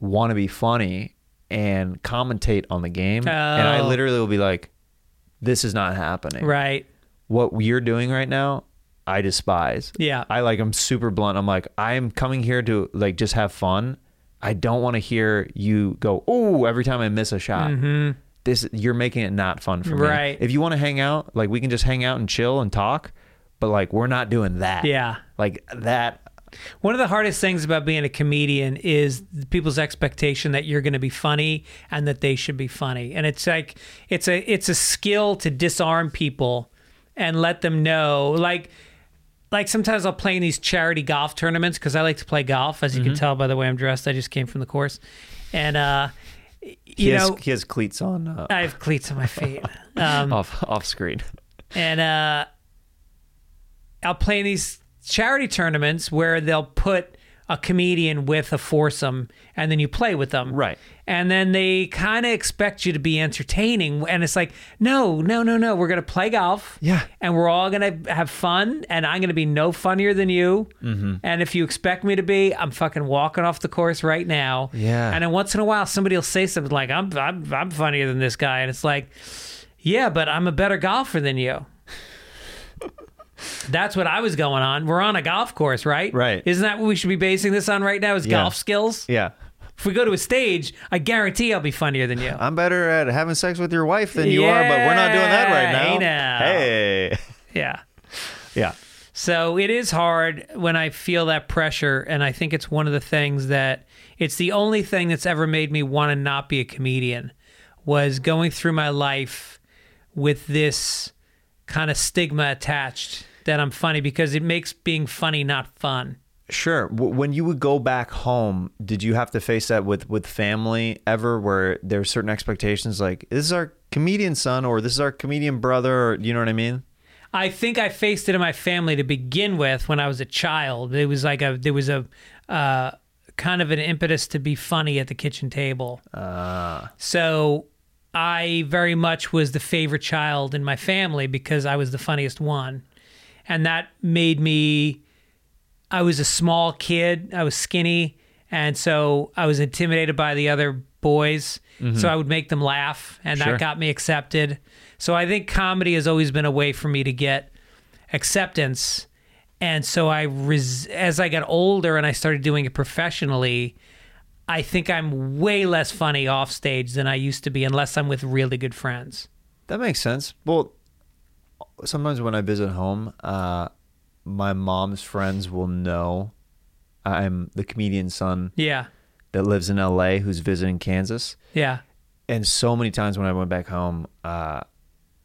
want to be funny and commentate on the game, and I Oh. literally will be like, "This is not happening." Right. what you're doing right now, I despise. Yeah. I like I'm super blunt. I'm like I'm coming here to like just have fun. I don't want to hear you go, "Oh, every time I miss a shot." This you're making it not fun for me. Mm-hmm. Right. If you want to hang out, like we can just hang out and chill and talk, but like we're not doing that. Yeah. Like that One of the hardest things about being a comedian is people's expectation that you're going to be funny and that they should be funny. And it's like it's a it's a skill to disarm people and let them know like like sometimes I'll play in these charity golf tournaments because I like to play golf as you Mm-hmm. can tell by the way I'm dressed. I just came from the course. And uh he you has know he has cleats on uh, I have cleats on my feet. Um, off off screen. and uh, I'll play in these charity tournaments where they'll put a comedian with a foursome, and then you play with them, Right. And then they kind of expect you to be entertaining, and it's like, no, no, no, no, we're gonna play golf, Yeah. and we're all gonna have fun, and I'm gonna be no funnier than you, mm-hmm. and if you expect me to be, I'm fucking walking off the course right now, Yeah. And then once in a while, somebody will say something like, I'm, I'm, I'm funnier than this guy, and it's like. Yeah, but I'm a better golfer than you. That's what I was going on. We're on a golf course, right? Right. Isn't that what we should be basing this on right now? Is Yeah. golf skills? Yeah. If we go to a stage, I guarantee I'll be funnier than you. I'm better at having sex with your wife than you are, but we're not doing that right Yeah, now. hey now. Hey. yeah. Yeah. So it is hard when I feel that pressure, and I think it's one of the things that it's the only thing that's ever made me want to not be a comedian was going through my life with this kind of stigma attached that I'm funny because it makes being funny not fun. Sure. When you would go back home, did you have to face that with with family ever, where there's certain expectations like this is our comedian son or this is our comedian brother, or you know what I mean? I think I faced it in my family to begin with when I was a child. It was like a there was a uh, kind of an impetus to be funny at the kitchen table. So I very much was the favorite child in my family because I was the funniest one, and that made me. I was a small kid. I was skinny, and so I was intimidated by the other boys. Mm-hmm. So I would make them laugh, and Sure. that got me accepted. So I think comedy has always been a way for me to get acceptance. And so I, res- as I got older and I started doing it professionally, I think I'm way less funny off stage than I used to be, unless I'm with really good friends. That makes sense. Well, sometimes when I visit home, uh, my mom's friends will know I'm the comedian's son Yeah, that lives in LA who's visiting Kansas. yeah, And so many times when I went back home, uh,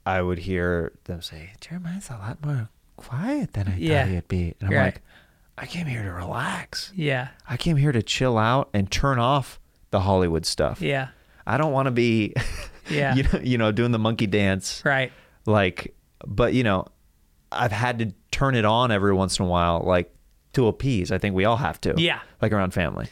I would hear them say, Jeremiah's a lot more quiet than I Yeah. thought he'd be. And I'm Right. like, I came here to relax. yeah, I came here to chill out and turn off the Hollywood stuff. yeah, I don't want to be, Yeah. you know, you know, doing the monkey dance. right. Like, but you know, I've had to turn it on every once in a while, like to appease. I think we all have to. Yeah. Like around family.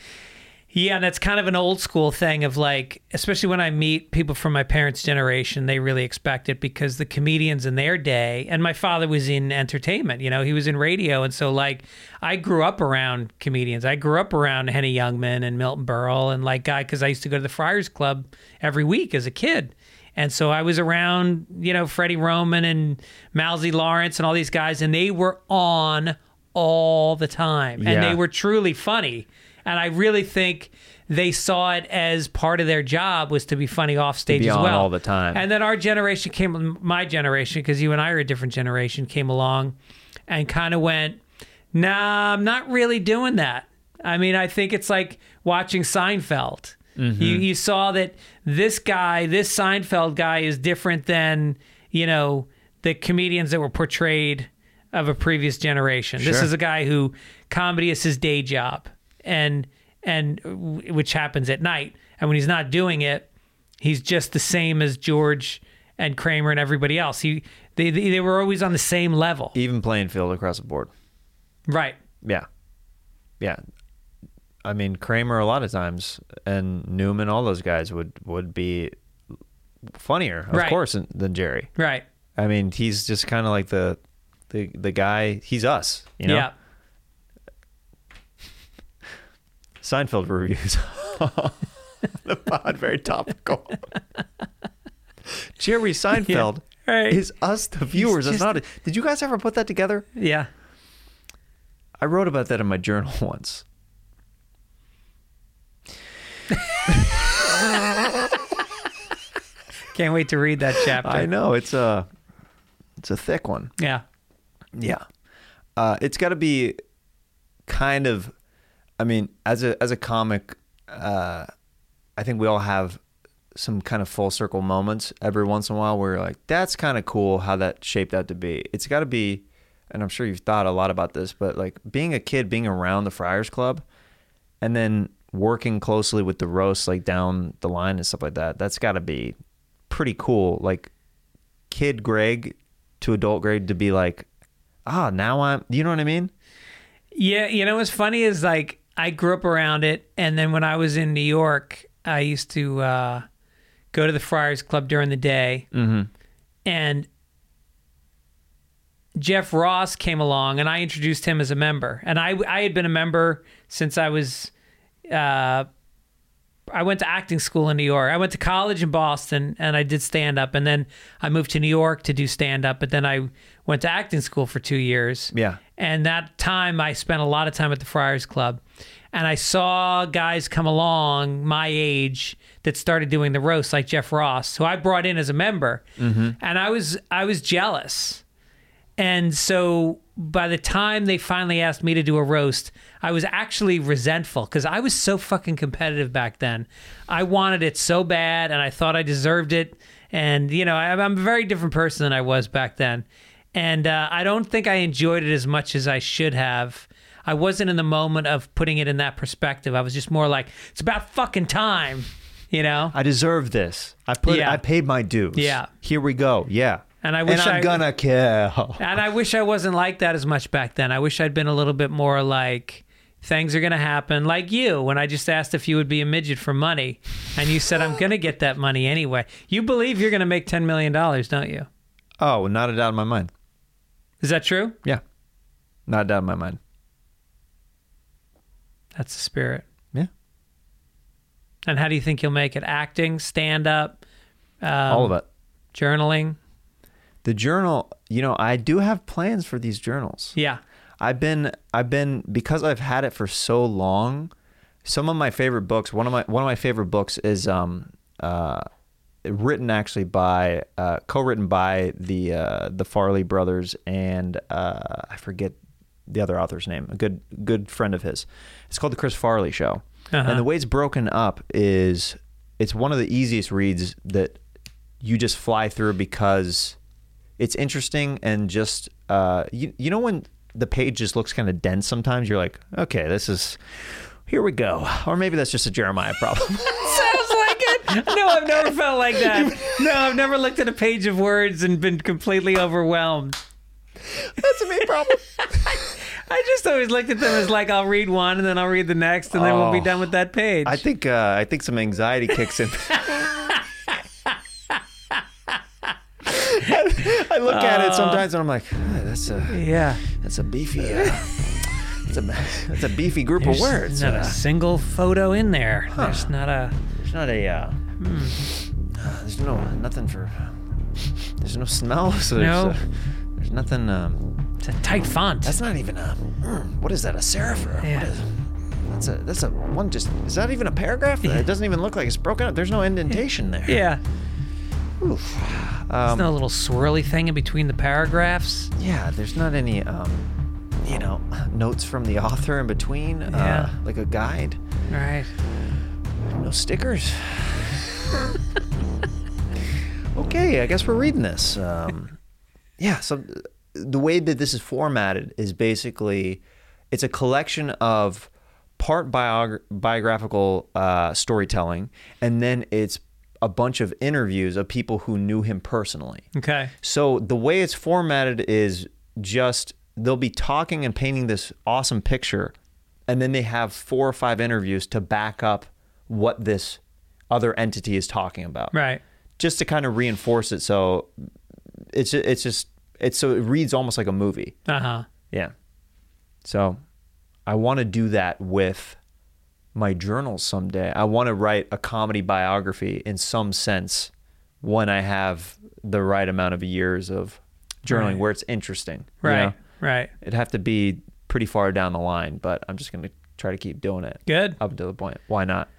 Yeah, and that's kind of an old school thing of like, especially when I meet people from my parents' generation, they really expect it because the comedians in their day, and my father was in entertainment, you know, he was in radio. And so, like, I grew up around comedians. I grew up around Henny Youngman and Milton Berle and like, guy, because I used to go to the Friars Club every week as a kid. And so I was around, you know, Freddie Roman and Mousy Lawrence and all these guys, and they were on all the time. And Yeah. they were truly funny. And I really think they saw it as part of their job was to be funny off stage as well all the time. And then our generation came, my generation, because you and I are a different generation, came along and kind of went, "Nah, I'm not really doing that." I mean, I think it's like watching Seinfeld. Mm-hmm. You you saw that this guy, this Seinfeld guy, is different than you know the comedians that were portrayed of a previous generation. This is a guy who comedy is his day job, and and which happens at night. And when he's not doing it, he's just the same as George and Kramer and everybody else. He they, they were always on the same level, Even playing field across the board. right? Yeah. Yeah. I mean, Kramer a lot of times and Newman, all those guys would would be funnier, of Right. course, than- Jerry. Right. I mean, he's just kind of like the the the guy. He's us, you know. Yeah. Seinfeld reviews. the pod, very topical. Jerry Seinfeld Right. is us, the viewers. That's just- not. Did you guys ever put that together? Yeah. I wrote about that in my journal once. Can't wait to read that chapter. I know it's a it's a thick one. Yeah. Yeah. Uh, it's got to be kind of. I mean, as a as a comic, uh, I think we all have some kind of full circle moments every once in a while where you're like, "That's kind of cool how that shaped out to be." It's got to be, and I'm sure you've thought a lot about this, but like being a kid, being around the Friars Club, and then working closely with the roast, like down the line and stuff like that. That's got to be pretty cool. Like kid Greg to adult Greg to be like, ah, now I'm. You know what I mean? Yeah, you know what's funny is like I grew up around it, and then when I was in New York, I used to uh, go to the Friars Club during the day, Mm-hmm. and Jeff Ross came along, and I introduced him as a member, and I I had been a member since I was. Uh, I went to acting school in New York. I went to college in Boston and I did stand up. And then I moved to New York to do stand up. But then I went to acting school for two years. Yeah. And that time I spent a lot of time at the Friars Club. And I saw guys come along my age that started doing the roast, like Jeff Ross, who I brought in as a member. And I was I was jealous. And so by the time they finally asked me to do a roast, I was actually resentful because I was so fucking competitive back then. I wanted it so bad and I thought I deserved it. And, you know, I- I'm a very different person than I was back then. And uh, I don't think I enjoyed it as much as I should have. I wasn't in the moment of putting it in that perspective. I was just more like, it's about fucking time, you know? I deserve this. I put. Yeah. I paid my dues. Yeah. Here we go. Yeah. And I wish and I'm I- gonna kill. And I wish I wasn't like that as much back then. I wish I'd been a little bit more like things are going to happen like you when I just asked if you would be a midget for money and you said I'm going to get that money anyway. You believe you're going to make 10 million dollars, don't you? Oh, not a doubt in my mind. Is that true? Yeah. Not a doubt in my mind. That's the spirit. Yeah. And how do you think you'll make it? Acting, stand up, um, All of it. journaling? The journal. You know, I do have plans for these journals. Yeah. I've been I've been because I've had it for so long, some of my favorite books. One of my one of my favorite books is um uh written actually by uh co-written by the uh the Farley brothers and uh I forget the other author's name. A good good friend of his. It's called the Chris Farley Show. Uh-huh. And the way it's broken up is it's one of the easiest reads that you just fly through because it's interesting and just uh you you know when the page just looks kind of dense sometimes you're like okay this is here we go or maybe that's just a jeremiah problem Sounds like it. No, I've never felt like that. No, I've never looked at a page of words and been completely overwhelmed. that's a me problem I just always looked at them as like I'll read one and then I'll read the next and then we'll be Oh. done with that page. i think uh i think some anxiety kicks in I look at it sometimes and I'm like, "Ah, that's a yeah. that's a beefy, uh, that's a that's a beefy group There's of words. not Uh, a single photo in there. There's not a. There's not a. Uh, uh, there's no nothing for. There's no smell. So there's, No. uh, there's nothing. Um, It's a tight font. that's not even a. mm, what is that? A serif? Or Yeah. What is, that's a. That's a one. Just is that even a paragraph? It doesn't even look like it's broken up. There's no indentation there. yeah. Oof. There's Um, no little swirly thing in between the paragraphs. yeah. There's not any. Um, you know, notes from the author in between. Yeah. Uh, like a guide. Right. No stickers. okay, I guess we're reading this. Um, yeah, so the way that this is formatted is basically it's a collection of part biog- biographical uh, storytelling, and then it's a bunch of interviews of people who knew him personally. Okay. So the way it's formatted is just they'll be talking and painting this awesome picture, and then they have four or five interviews to back up what this other entity is talking about, Right. just to kind of reinforce it. So it's it's just it's so it reads almost like a movie. Uh huh. Yeah. So I want to do that with my journals someday. I want to write a comedy biography in some sense when I have the right amount of years of journaling Right. where it's interesting. you Right. know? Right. It'd have to be pretty far down the line, but I'm just going to try to keep doing it Good. up until the point. Why not?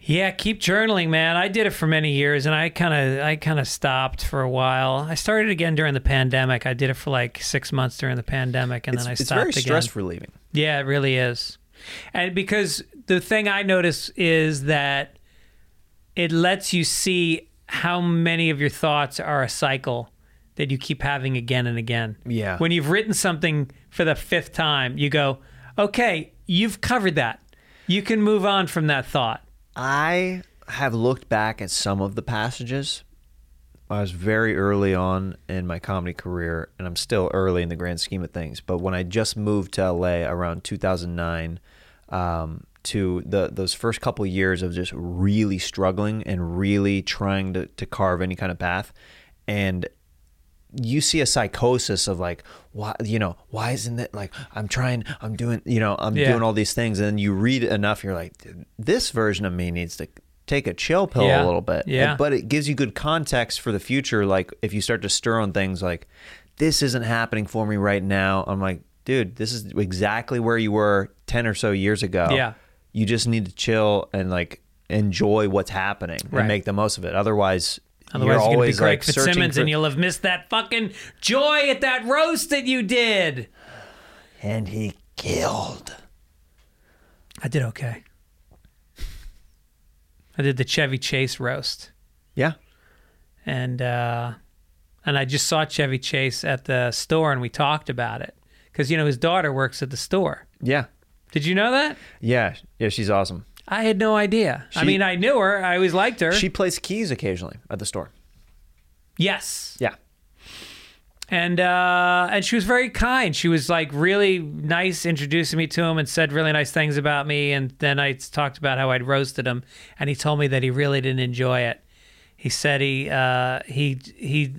Yeah, keep journaling, man. I did it for many years, and I kind of, I kind of stopped for a while. I started again during the pandemic. I did it for like six months during the pandemic, and It's, then I stopped again. it's very again. stress relieving. Yeah, it really is. And because the thing I notice is that it lets you see how many of your thoughts are a cycle that you keep having again and again. Yeah. When you've written something for the fifth time, you go, okay, you've covered that. You can move on from that thought. I have looked back at some of the passages. I was very early on in my comedy career, and I'm still early in the grand scheme of things. But when I just moved to LA around 2009, um, to the those first couple years of just really struggling and really trying to, to carve any kind of path, and you see a psychosis of like why you know why isn't it like i'm trying i'm doing you know i'm Yeah. doing all these things and then you read enough you're like this version of me needs to take a chill pill Yeah. a little bit Yeah. but it gives you good context for the future like if you start to stir on things like this isn't happening for me right now i'm like dude this is exactly where you were 10 or so years ago Yeah. you just need to chill and like enjoy what's happening Right. and make the most of it otherwise Otherwise, you're you're, going to be Greg like Fitzsimmons for, and you'll have missed that fucking joy at that roast that you did. and he killed I did okay. I did the Chevy Chase roast. yeah and uh, and I just saw Chevy Chase at the store, and we talked about it because you know his daughter works at the store. yeah Did you know that? Yeah, yeah, she's awesome. I had no idea. I mean, I knew her. I always liked her. She plays keys occasionally at the store. yes, Yeah. and uh, and she was very kind. She was like really nice, introducing me to him, and said really nice things about me. And then I talked about how I'd roasted him, and he told me that he really didn't enjoy it. He said he uh, he he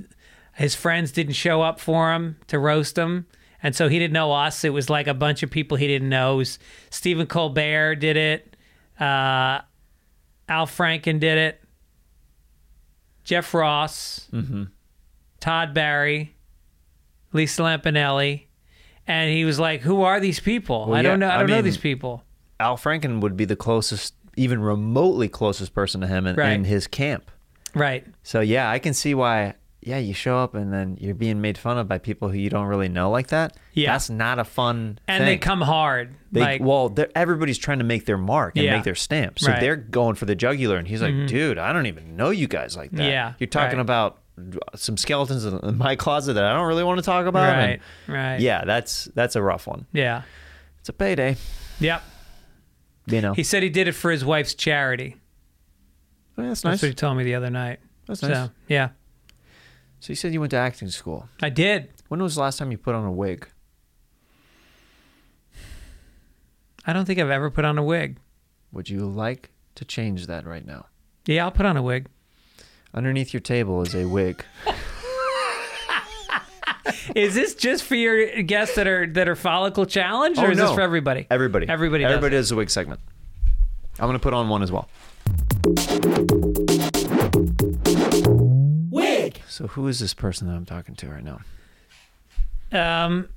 his friends didn't show up for him to roast him. And so he didn't know us. It was like a bunch of people he didn't know. Was Stephen Colbert did it. Uh, Al Franken did it. Jeff Ross. Todd Barry. Lisa Lampanelli. And he was like, "Who are these people? Well, I don't yeah, know. I I don't know mean- these people." Al Franken would be the closest, even remotely closest person to him in, Right. in his camp. Right. So yeah, I can see why. Yeah, you show up and then you're being made fun of by people who you don't really know like that. Yeah. that's not a fun. And they come hard. They, like, well, everybody's trying to make their mark and Yeah. make their stamp, so Right. Mm-hmm. they're going for the jugular. And he's like, "Dude, I don't even know you guys like that. Yeah, you're talking right. about some skeletons in my closet that I don't really want to talk about." right. And Right. yeah, that's that's a rough one. Yeah. It's a payday, Yep. you know. He said he did it for his wife's charity. Yeah, that's nice. That's what he told me the other night. That's so, nice. yeah. So you said you went to acting school. I did. When was the last time you put on a wig? I don't think I've ever put on a wig. Would you like to change that right now? Yeah, I'll put on a wig. Underneath your table is a wig. Is this just for your guests that are that are follicle challenged, or Oh, is this no. for everybody? Everybody. Everybody does Everybody it. does a wig segment. I'm gonna put on one as well. So who is this person that I'm talking to right now? Um,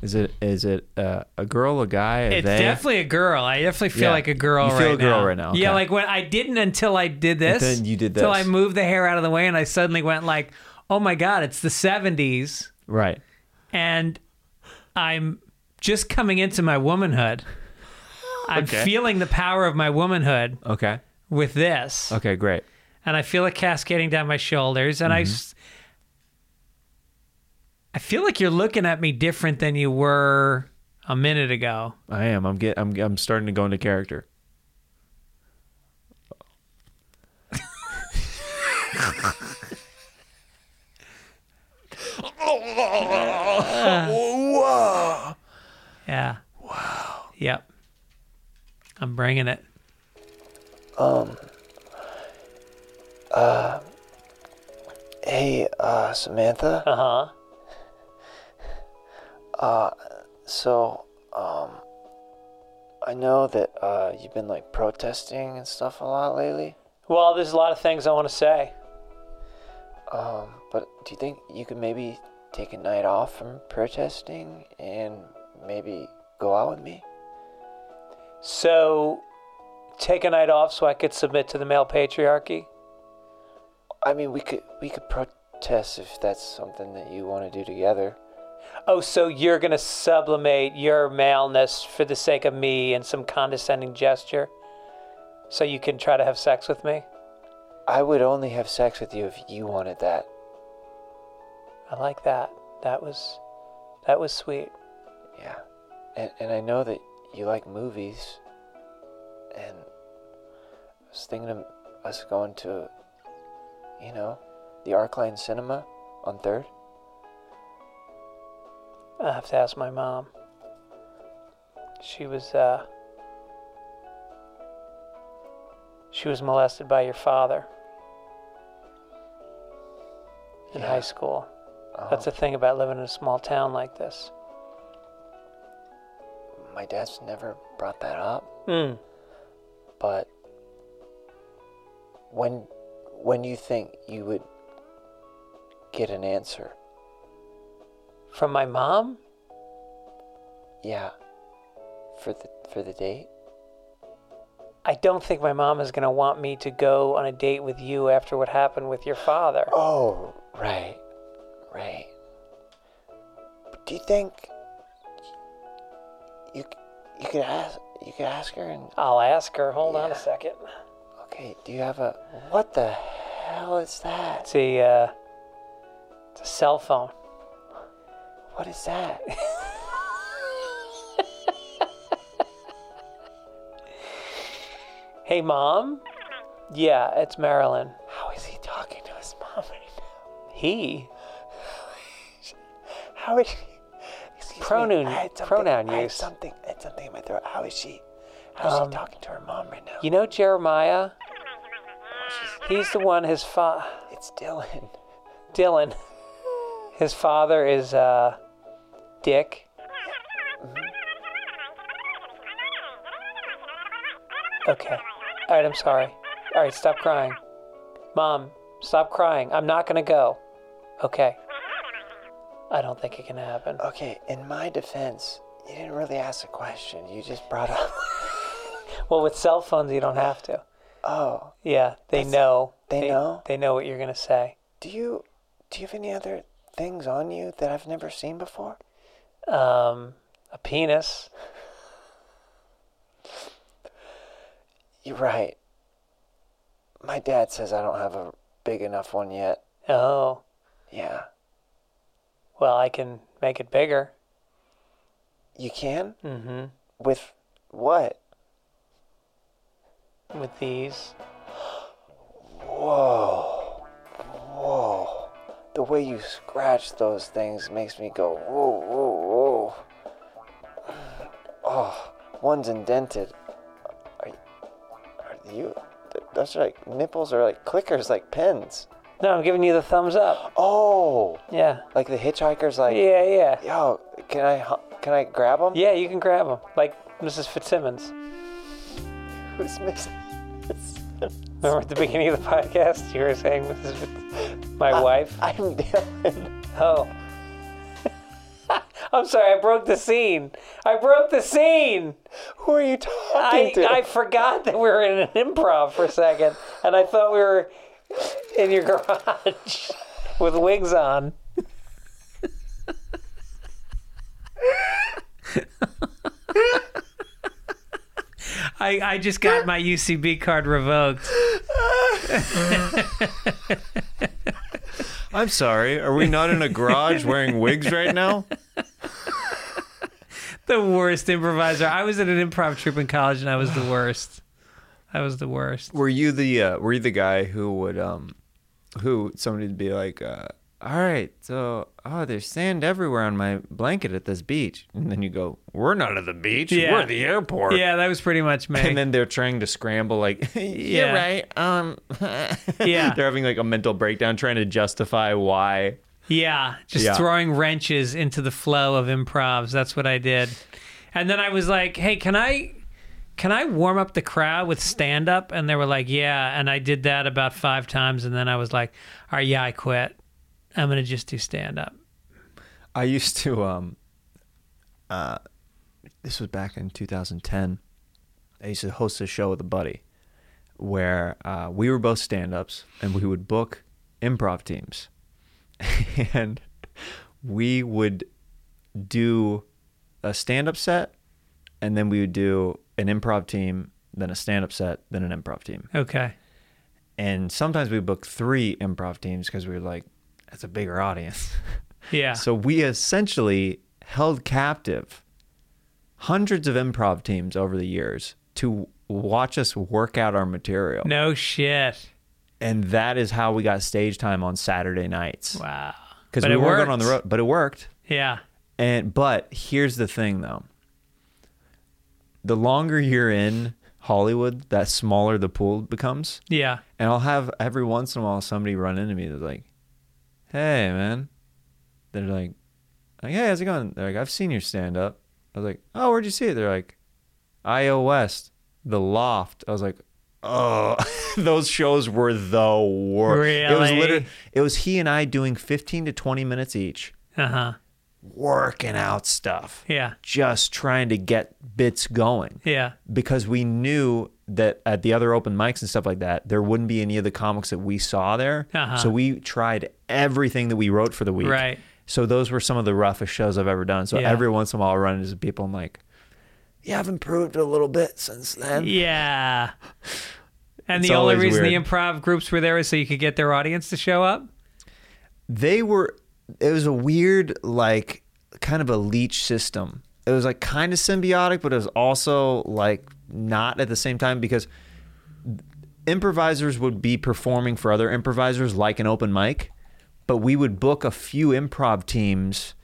Is it is it uh, a girl, a guy, a it's they? definitely a girl. I definitely feel Yeah. like a girl. You feel right a girl now. right now, Yeah, like when I didn't until I did this. then you did this. I moved the hair out of the way, and I suddenly went like, "Oh my god, it's the '70s," right. and I'm just coming into my womanhood. I'm Okay. feeling the power of my womanhood Okay. with this. Okay. Great. And I feel it cascading down my shoulders, and I, Mm-hmm. s- I feel like you're looking at me different than you were a minute ago. I am. I'm get. I'm. I'm starting to go into character. Yeah. Wow. Yep. I'm bringing it. Hey, uh, Samantha. Uh huh. Uh, so, um, I know that uh, you've been like protesting and stuff a lot lately. Well, there's a lot of things I want to say. Um, but do you think you could maybe take a night off from protesting and maybe go out with me? So, take a night off so I could submit to the male patriarchy. I mean, we could we could protest if that's something that you want to do together. Oh, so you're gonna sublimate your maleness for the sake of me and some condescending gesture, so you can try to have sex with me? I would only have sex with you if you wanted that. I like that. That was, that was sweet. Yeah. And and I know that you like movies. And I was thinking of us going to you know, the ArcLight Cinema on 3rd. I have to ask my mom. She was, uh, she was molested by your father in high school. That's the thing about living in a small town like this. My dad's never brought that up, Mm. but when when you think you would get an answer? From my mom? Yeah. For the for the date? I don't think my mom is going to want me to go on a date with you after what happened with your father. Oh, right. Right. But do you think you you could ask you could ask her and I'll ask her. Hold on a second. Okay, do you have a what the hell is that? It's a, uh, it's a cell phone. What is that? Hey, mom? Yeah, it's Marilyn. How is he talking to his mom right now? He? How is she? Excuse Pronoun- me, I had something- pronoun I had use. something. I had something in my throat. How is she? How's Um, she talking to her mom right now? You know Jeremiah? He's the one, his fa- It's Dylan. Dylan. His father is, uh, Dick. Okay. All right, I'm sorry. All right, stop crying. Mom, stop crying. I'm not going to go. Okay. I don't think it can happen. Okay, in my defense, you didn't really ask a question. You just brought up. Well, with cell phones, you don't have to. Oh, Yeah, they know. they know? They know what you're gonna say. do you do you have any other things on you that I've never seen before? Um, a penis. You're right. My dad says I don't have a big enough one yet. Oh, Yeah. well, I can make it bigger. You can? Mm-hmm. With what? With these. Whoa. Whoa. The way you scratch those things makes me go, whoa, whoa, whoa. Oh, one's indented. Are, are you. th- Those are like nipples are like clickers, like pins. No, I'm giving you the thumbs up. Oh, Yeah. like the hitchhiker's like, Yeah, yeah. yo, can I can I grab them? Yeah, you can grab them. Like Mrs. Fitzsimmons. Who's missing? Remember at the beginning of the podcast, you were saying Mrs. Fitz- my wife? I'm Dylan. Oh. I'm sorry, I broke the scene. I broke the scene. Who are you talking I, to? I forgot that we were in an improv for a second, and I thought we were in your garage with wigs on. I, I just got my UCB card revoked. I'm sorry. Are we not in a garage wearing wigs right now? The worst improviser. I was in an improv troupe in college, and I was the worst. I was the worst. Were you the uh, Were you the guy who would um, who somebody would be like, uh, all right, so oh, there's sand everywhere on my blanket at this beach, and then you go, we're not at the beach, Yeah. we're at the airport. Yeah, that was pretty much me. And then they're trying to scramble, like, Yeah. right. Um, Yeah. they're having like a mental breakdown, trying to justify why. Yeah, just Yeah. throwing wrenches into the flow of improvs. That's what I did. And then I was like, "Hey, can I can I warm up the crowd with stand up?" And they were like, "Yeah." And I did that about 5 times and then I was like, "All right, yeah, I quit. I'm going to just do stand up." I used to um uh this was back in 2010. I used to host a show with a buddy where uh, we were both stand-ups and we would book improv teams. and we would do a stand-up set and then we would do an improv team, then a stand-up set, then an improv team. Okay. And sometimes we booked three improv teams because we were like that's a bigger audience. Yeah. So we essentially held captive hundreds of improv teams over the years to watch us work out our material. no shit. And that is how we got stage time on Saturday nights. Wow. Because we weren't going on the road, but it worked. Yeah. And but here's the thing though. The longer you're in Hollywood, that smaller the pool becomes. Yeah. And I'll have every once in a while somebody run into me that's like, "Hey, man," they're like, like, "Hey, how's it going?" They're like, "I've seen your stand up." I was like, "Oh, where'd you see it?" They're like, "IO West, The Loft." I was like, "Oh, those shows were the worst." It was Really? literally, it was he and I doing 15 to 20 minutes each, Uh-huh. working out stuff, Yeah. just trying to get bits going Yeah. because we knew that at the other open mics and stuff like that, there wouldn't be any of the comics that we saw there. Uh-huh. So we tried everything that we wrote for the week. Right. So those were some of the roughest shows I've ever done. So Yeah. every once in a while, I'll run into people. I'm like, "Yeah, I've improved a little bit since then." Yeah. And It's the only reason weird. the improv groups were there is so you could get their audience to show up? They were. It was a weird, like, kind of a leech system. It was like kind of symbiotic, but it was also like not at the same time because improvisers would be performing for other improvisers like an open mic, but we would book a few improv teams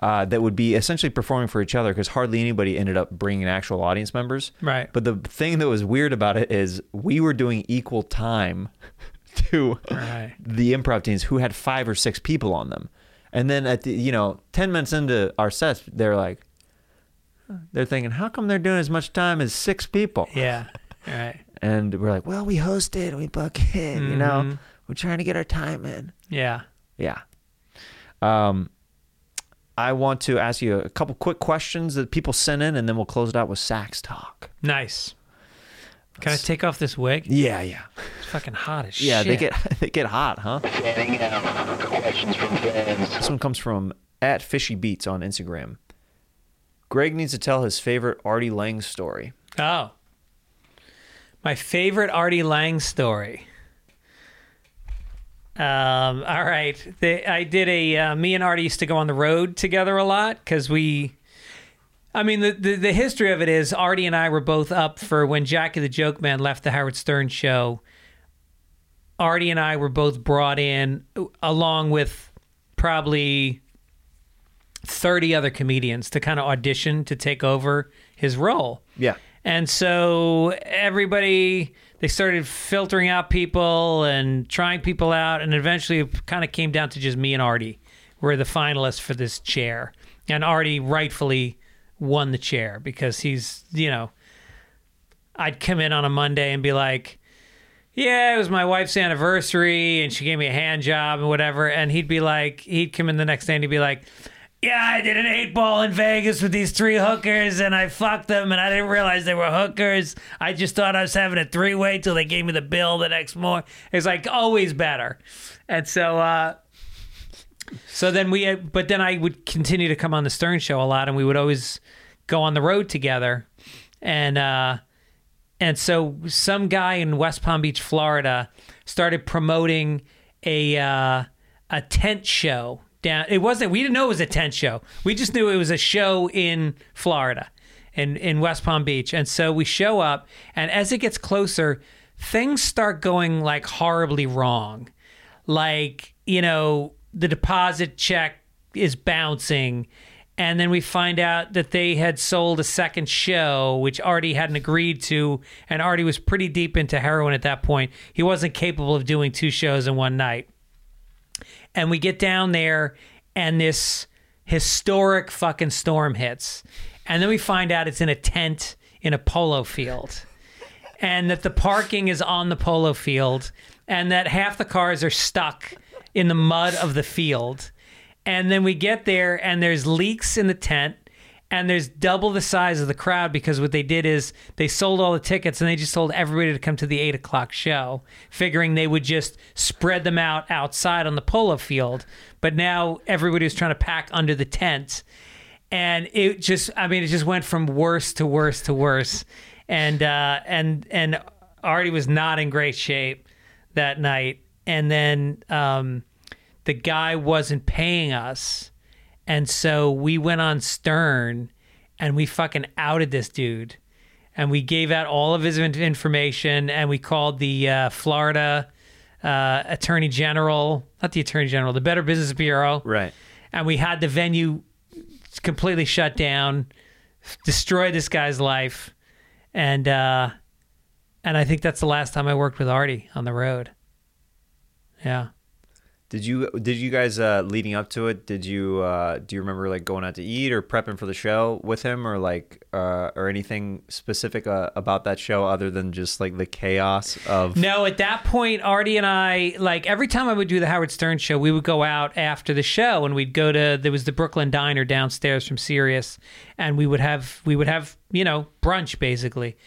uh, that would be essentially performing for each other because hardly anybody ended up bringing actual audience members. Right. But the thing that was weird about it is we were doing equal time to Right. the improv teams who had five or six people on them. And then at the, you know, 10 minutes into our sets, they're like, they're thinking, how come they're doing as much time as six people? Yeah. Right. And we're like, well, we hosted, we book it, you know, Mhm. we're trying to get our time in. Yeah. Yeah. Um, I want to ask you a couple quick questions that people sent in, and then we'll close it out with sax talk. Nice. Can I take off this wig? Yeah, yeah, It's fucking hot as yeah. shit. They get they get hot, huh? Questions from fans. This one comes from at Fishy Beats on Instagram. Greg needs to tell his favorite Artie Lange story. Oh. My favorite Artie Lange story. Um, all right. I did a, uh, me and Artie used to go on the road together a lot because we, I mean, the, the, the history of it is Artie and I were both up for when Jackie the Joke Man left the Howard Stern show. Artie and I were both brought in uh, along with probably 30 other comedians to kind of audition to take over his role. Yeah. And so everybody they started filtering out people and trying people out and eventually it kind of came down to just me and Artie were the finalists for this chair. And Artie rightfully won the chair because he's, you know, I'd come in on a Monday and be like, yeah, it was my wife's anniversary and she gave me a hand job and whatever. And he'd be like, he'd come in the next day and he'd be like, yeah, I did an eight ball in Vegas with these three hookers and I fucked them and I didn't realize they were hookers. I just thought I was having a three way till they gave me the bill the next morning. It's like always better. And so, uh, so then we, but then I would continue to come on the Stern show a lot and we would always go on the road together. And, uh, and so some guy in West Palm Beach, Florida, started promoting a uh, a tent show down. It wasn't. We didn't know it was a tent show. We just knew it was a show in Florida, in in West Palm Beach. And so we show up, and as it gets closer, things start going like horribly wrong. Like you know, the deposit check is bouncing. And then we find out that they had sold a second show, which Artie hadn't agreed to. And Artie was pretty deep into heroin at that point. He wasn't capable of doing two shows in one night. And we get down there, and this historic fucking storm hits. And then we find out it's in a tent in a polo field. And that the parking is on the polo field, and that half the cars are stuck in the mud of the field. And then we get there, and there's leaks in the tent, and there's double the size of the crowd because what they did is they sold all the tickets and they just told everybody to come to the eight o'clock show, figuring they would just spread them out outside on the polo field. But now everybody was trying to pack under the tent. And it just, I mean, it just went from worse to worse to worse. And, uh, and, and Artie was not in great shape that night. And then, um, the guy wasn't paying us. And so we went on Stern and we fucking outed this dude. And we gave out all of his information and we called the uh, Florida uh, Attorney General, not the Attorney General, the Better Business Bureau. Right. And we had the venue completely shut down, destroyed this guy's life. And, uh, and I think that's the last time I worked with Artie on the road. Yeah. Did you did you guys uh, leading up to it? Did you uh, do you remember like going out to eat or prepping for the show with him or like uh, or anything specific uh, about that show other than just like the chaos of No, at that point, Artie and I, like every time I would do the Howard Stern show, we would go out after the show and we'd go to there was the Brooklyn Diner downstairs from Sirius, and we would have we would have you know brunch basically.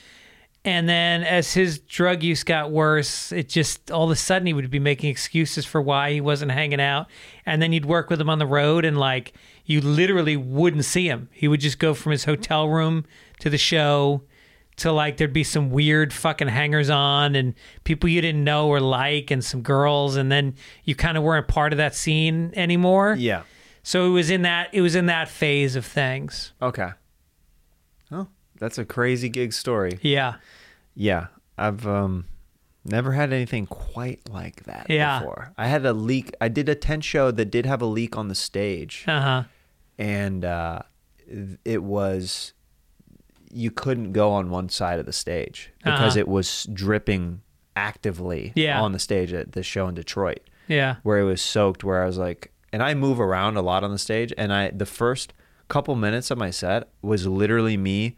And then as his drug use got worse, it just all of a sudden he would be making excuses for why he wasn't hanging out. And then you'd work with him on the road and like you literally wouldn't see him. He would just go from his hotel room to the show to like there'd be some weird fucking hangers on and people you didn't know or like and some girls and then you kind of weren't part of that scene anymore. yeah So it was in that it was in that phase of things. okay oh that's a crazy gig story Yeah. yeah I've um never had anything quite like that Yeah. before I had a leak I did a tent show that did have a leak on the stage Uh-huh. and uh, it was you couldn't go on one side of the stage because Uh-huh. it was dripping actively Yeah. on the stage at the show in Detroit Yeah. where it was soaked where I was like and I move around a lot on the stage and I the first couple minutes of my set was literally me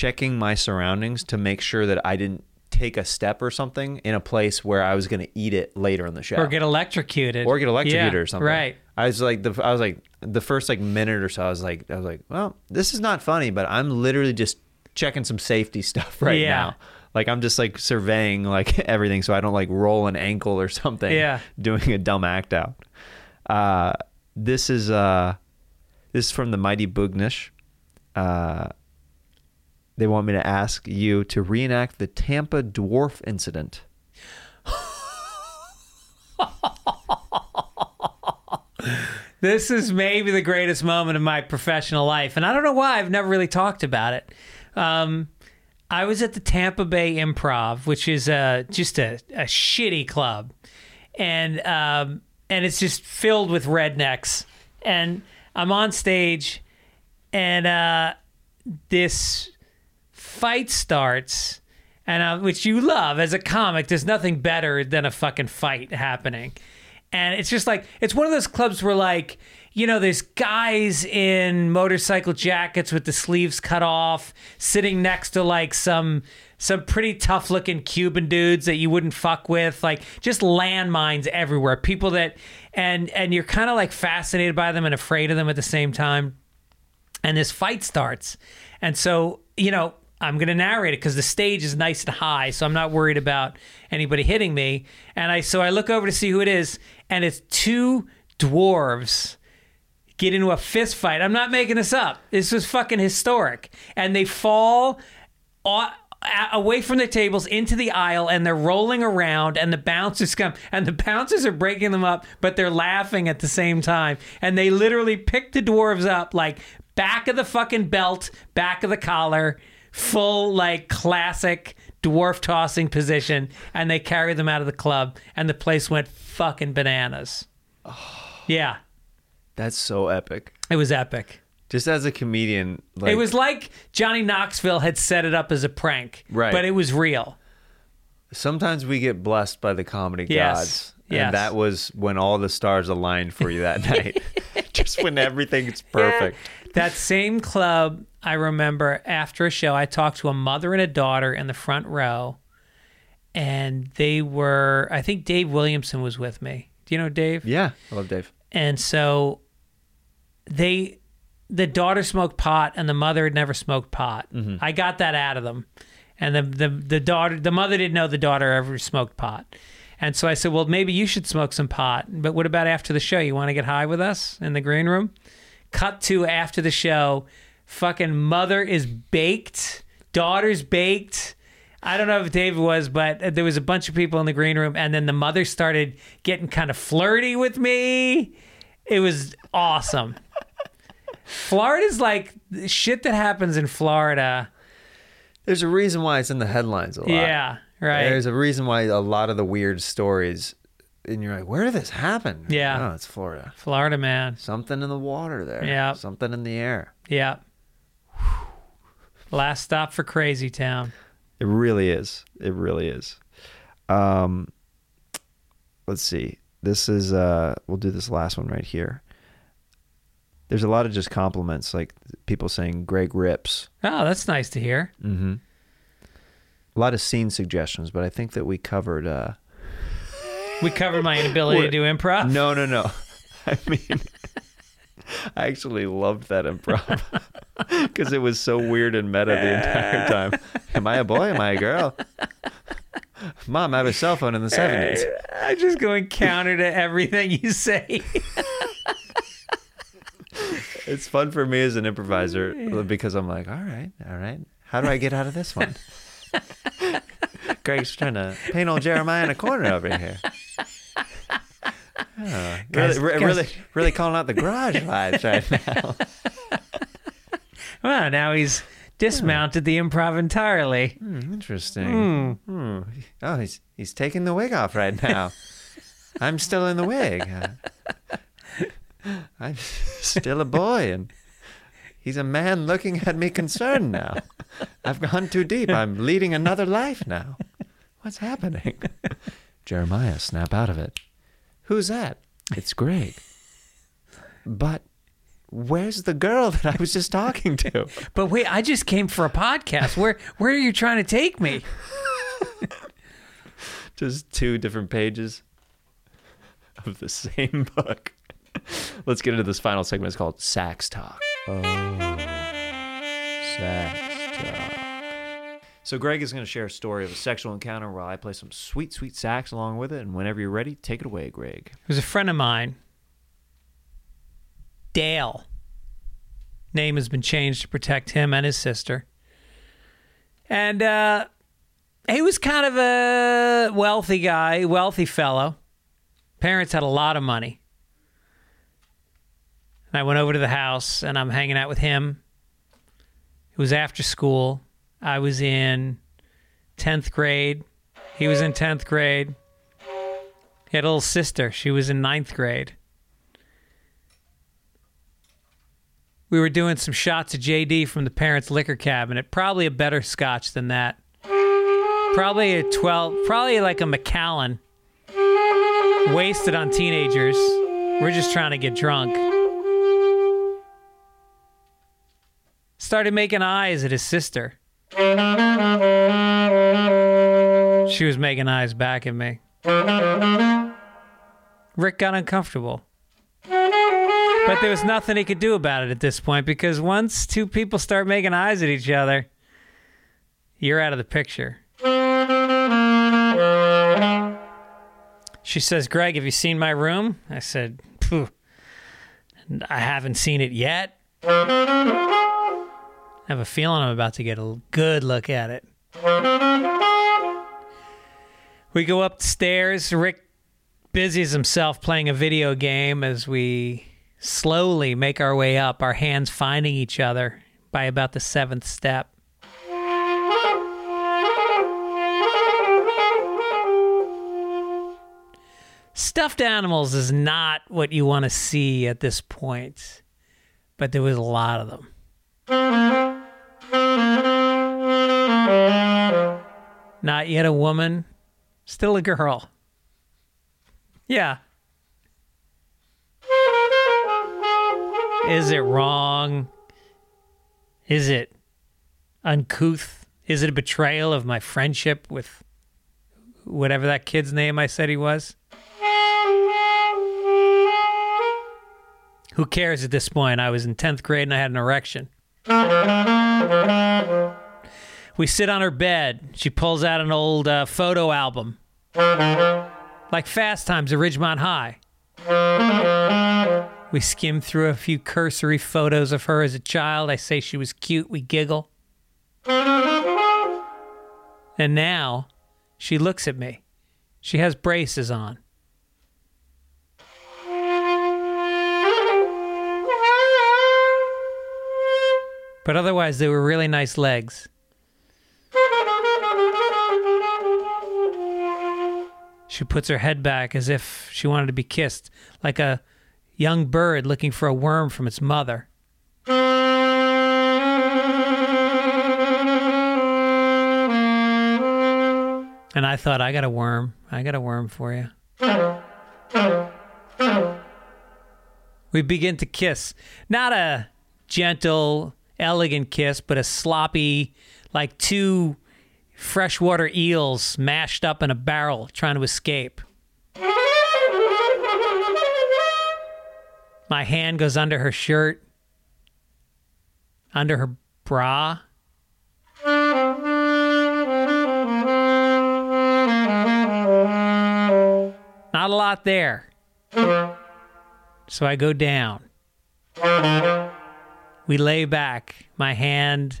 checking my surroundings to make sure that I didn't take a step or something in a place where I was going to eat it later in the show Or get electrocuted. or get electrocuted Yeah, or something. Right. I was like the I was like the first like minute or so. I was like I was like, well, this is not funny, but I'm literally just checking some safety stuff right Yeah. now. Like I'm just like surveying like everything so I don't like roll an ankle or something. Yeah. doing a dumb act out. Uh, this is uh, this is from the Mighty Boognish. Uh, they want me to ask you to reenact the Tampa dwarf incident. This is maybe the greatest moment of my professional life, and I don't know why I've never really talked about it. Um, I was at the Tampa Bay Improv, which is just a, a shitty club, and um, and it's just filled with rednecks. And I'm on stage, and uh, this fight starts, and uh, which you love as a comic. There's nothing better than a fucking fight happening, and it's just like it's one of those clubs where like you know there's guys in motorcycle jackets with the sleeves cut off sitting next to like some some pretty tough looking Cuban dudes that you wouldn't fuck with, like just landmines everywhere. People that and and you're kind of like fascinated by them and afraid of them at the same time and this fight starts. And so, you know, I'm going to narrate it because the stage is nice and high, so I'm not worried about anybody hitting me. And I so I look over to see who it is, and it's two dwarves get into a fist fight. I'm not making this up. This was fucking historic. And they fall aw- away from the tables into the aisle and they're rolling around and the bouncers come and the bouncers are breaking them up but they're laughing at the same time and they literally pick the dwarves up like back of the fucking belt back of the collar full like classic dwarf tossing position and they carry them out of the club and the place went fucking bananas yeah That's so epic. it was epic Just as a comedian, like it was like Johnny Knoxville had set it up as a prank, Right. But it was real. sometimes we get blessed by the comedy Yes. gods. Yes. And that was when all the stars aligned for you that night. Just when everything's perfect. That same club, I remember after a show, I talked to a mother and a daughter in the front row, and they were, I think Dave Williamson was with me. Do you know Dave? Yeah. I love Dave. And so they, the daughter smoked pot and the mother had never smoked pot. Mm-hmm. I got that out of them. And the, the, the daughter, the mother didn't know the daughter ever smoked pot. And so I said, well, maybe you should smoke some pot. But what about after the show? You want to get high with us in the green room? Cut to after the show. Fucking mother is baked. Daughter's baked. I don't know if David was, but there was a bunch of people in the green room, and then the mother started getting kind of flirty with me. It was awesome. Florida's like shit that happens in Florida. There's a reason why it's in the headlines a lot. Yeah, right. There's a reason why a lot of the weird stories, and you're like, where did this happen? Yeah. Oh, it's Florida. Florida man. Something in the water there. Yeah. Something in the air. Yeah. Last stop for Crazy Town. It really is. It really is. Um, let's see. This is uh, we'll do this last one right here. There's a lot of just compliments, like people saying Greg rips. Oh, that's nice to hear. Mm-hmm. A lot of scene suggestions, but I think that we covered. Uh, We covered my inability to do improv. no, no, no. I mean, I actually loved that improv because it was so weird and meta the entire time. Am I a boy? Am I a girl? Mom, I have a cell phone in the seventies. I'm just going counter to everything you say. It's fun for me as an improviser because I'm like, all right, all right. How do I get out of this one? Greg's trying to paint old Jeremiah in a corner over here. Oh, Guys- really, guys- really, really calling out the garage vibes right now. well, now he's dismounted the improv entirely. Interesting. Hmm. Oh, he's he's taking the wig off right now. I'm still in the wig. I'm still a boy, and he's a man looking at me concerned now. I've gone too deep. I'm leading another life now. What's happening? Jeremiah, snap out of it. Who's that? It's Greg. But where's the girl that I was just talking to? But wait, I just came for a podcast. Where where are you trying to take me? just two different pages of the same book. Let's get into this final segment. It's called Sax Talk. Oh, Sex talk. So Greg is going to share a story of a sexual encounter while I play some sweet, sweet sax along with it. And whenever you're ready, take it away, Greg. Was a friend of mine, Dale. Name has been changed to protect him and his sister. And uh, he was kind of a wealthy guy, wealthy fellow. Parents had a lot of money. And I went over to the house and I'm hanging out with him. It was after school. I was in 10th grade. He was in 10th grade. He had a little sister. She was in ninth grade. We were doing some shots of JD from the parents' liquor cabinet. Probably a better scotch than that. Probably a 12, probably like a Macallan. Wasted on teenagers. We're just trying to get drunk. Started making eyes at his sister. She was making eyes back at me. Rick got uncomfortable. But there was nothing he could do about it at this point because once two people start making eyes at each other, you're out of the picture. She says, Greg, have you seen my room? I said, "Phew, I haven't seen it yet. I have a feeling I'm about to get a good look at it. We go upstairs. Rick busies himself playing a video game as we slowly make our way up, our hands finding each other by about the seventh step. Stuffed animals is not what you want to see at this point, but there was a lot of them. Not yet a woman, still a girl. Yeah. Is it wrong? Is it uncouth? Is it a betrayal of my friendship with whatever that kid's name I said he was? Who cares at this point? I was in 10th grade and I had an erection. We sit on her bed. She pulls out an old uh, photo album. Like Fast Times at Ridgemont High. We skim through a few cursory photos of her as a child. I say she was cute. We giggle. And now she looks at me. She has braces on. But otherwise, they were really nice legs. She puts her head back as if she wanted to be kissed, like a young bird looking for a worm from its mother. And I thought, I got a worm. I got a worm for you. We begin to kiss. Not a gentle, elegant kiss, but a sloppy, like two freshwater eels mashed up in a barrel trying to escape. My hand goes under her shirt, under her bra. Not a lot there. So I go down. We lay back. My hand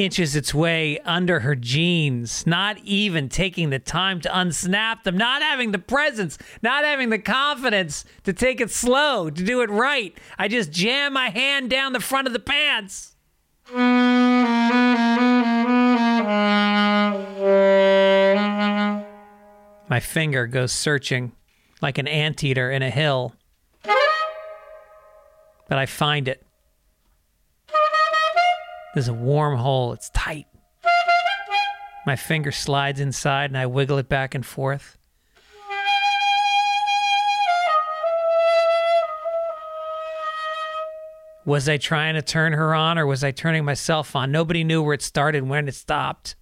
inches its way under her jeans, not even taking the time to unsnap them, not having the presence, not having the confidence to take it slow, to do it right. I just jam my hand down the front of the pants. My finger goes searching like an anteater in a hill. But I find it. There's a warm hole. It's tight. My finger slides inside and I wiggle it back and forth. Was I trying to turn her on or was I turning myself on? Nobody knew where it started and when it stopped.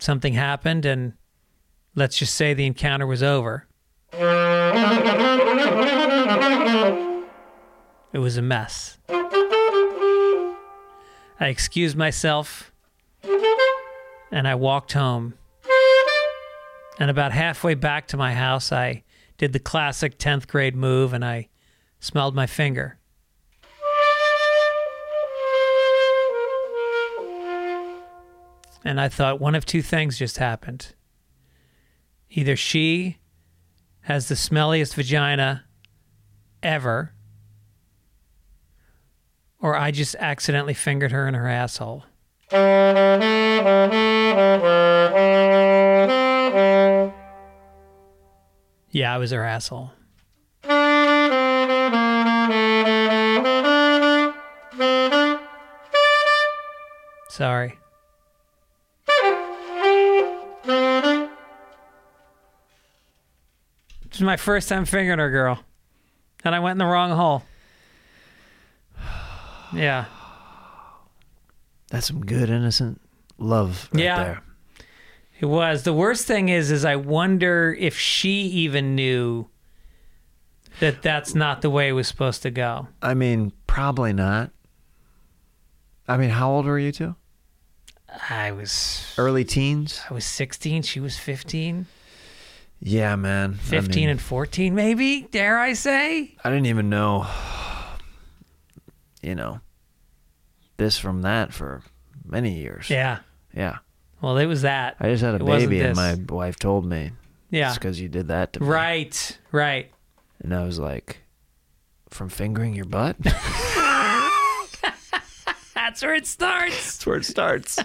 Something happened and let's just say the encounter was over. It was a mess. I excused myself and I walked home. And about halfway back to my house, I did the classic 10th grade move and I smelled my finger. And I thought one of two things just happened. Either she has the smelliest vagina ever, or I just accidentally fingered her in her asshole. Yeah, I was her asshole. Sorry. This is my first time fingering her, girl. And I went in the wrong hole. Yeah. That's some good innocent love right Yeah. there. It was. The worst thing is is I wonder if she even knew that that's not the way it was supposed to go. I mean, probably not. I mean, how old were you two? I was Early teens? I was 16, she was 15. Yeah, man. 15 I mean, and 14 maybe, dare I say? I didn't even know, you know, this from that for many years. Yeah. Yeah. Well, it was that. I just had a It baby, and my wife told me, Yeah. it's because you did that to me. Right. Right. And I was like, from fingering your butt? That's where it starts. That's where it starts.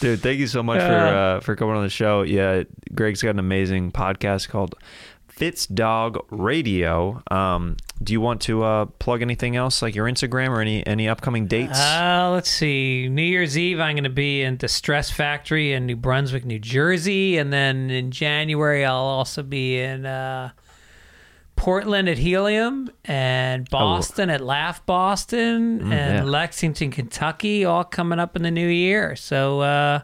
Dude, thank you so much for uh, for coming on the show. Yeah, Greg's got an amazing podcast called Fitz Dog Radio. Um, do you want to uh, plug anything else, like your Instagram or any any upcoming dates? Uh, let's see. New Year's Eve, I'm going to be in the Stress Factory in New Brunswick, New Jersey. And then in January, I'll also be in uh, Portland at Helium and Boston at Laugh Boston and yeah. Lexington, Kentucky, all coming up in the new year. So uh,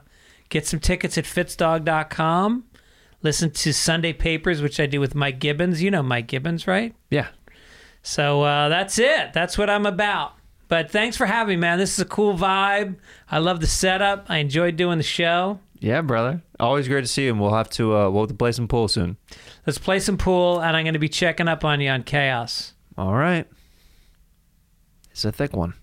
get some tickets at fitzdog.com. Listen to Sunday Papers, which I do with Mike Gibbons. You know Mike Gibbons, right? yeah. So uh, that's it. That's what I'm about. But thanks for having me, man. This is a cool vibe. I love the setup. I enjoyed doing the show. Yeah, brother. Always great to see you, and we'll have to uh, we'll have to play some pool soon. Let's play some pool, and I'm going to be checking up on you on Chaos. All right. It's a thick one.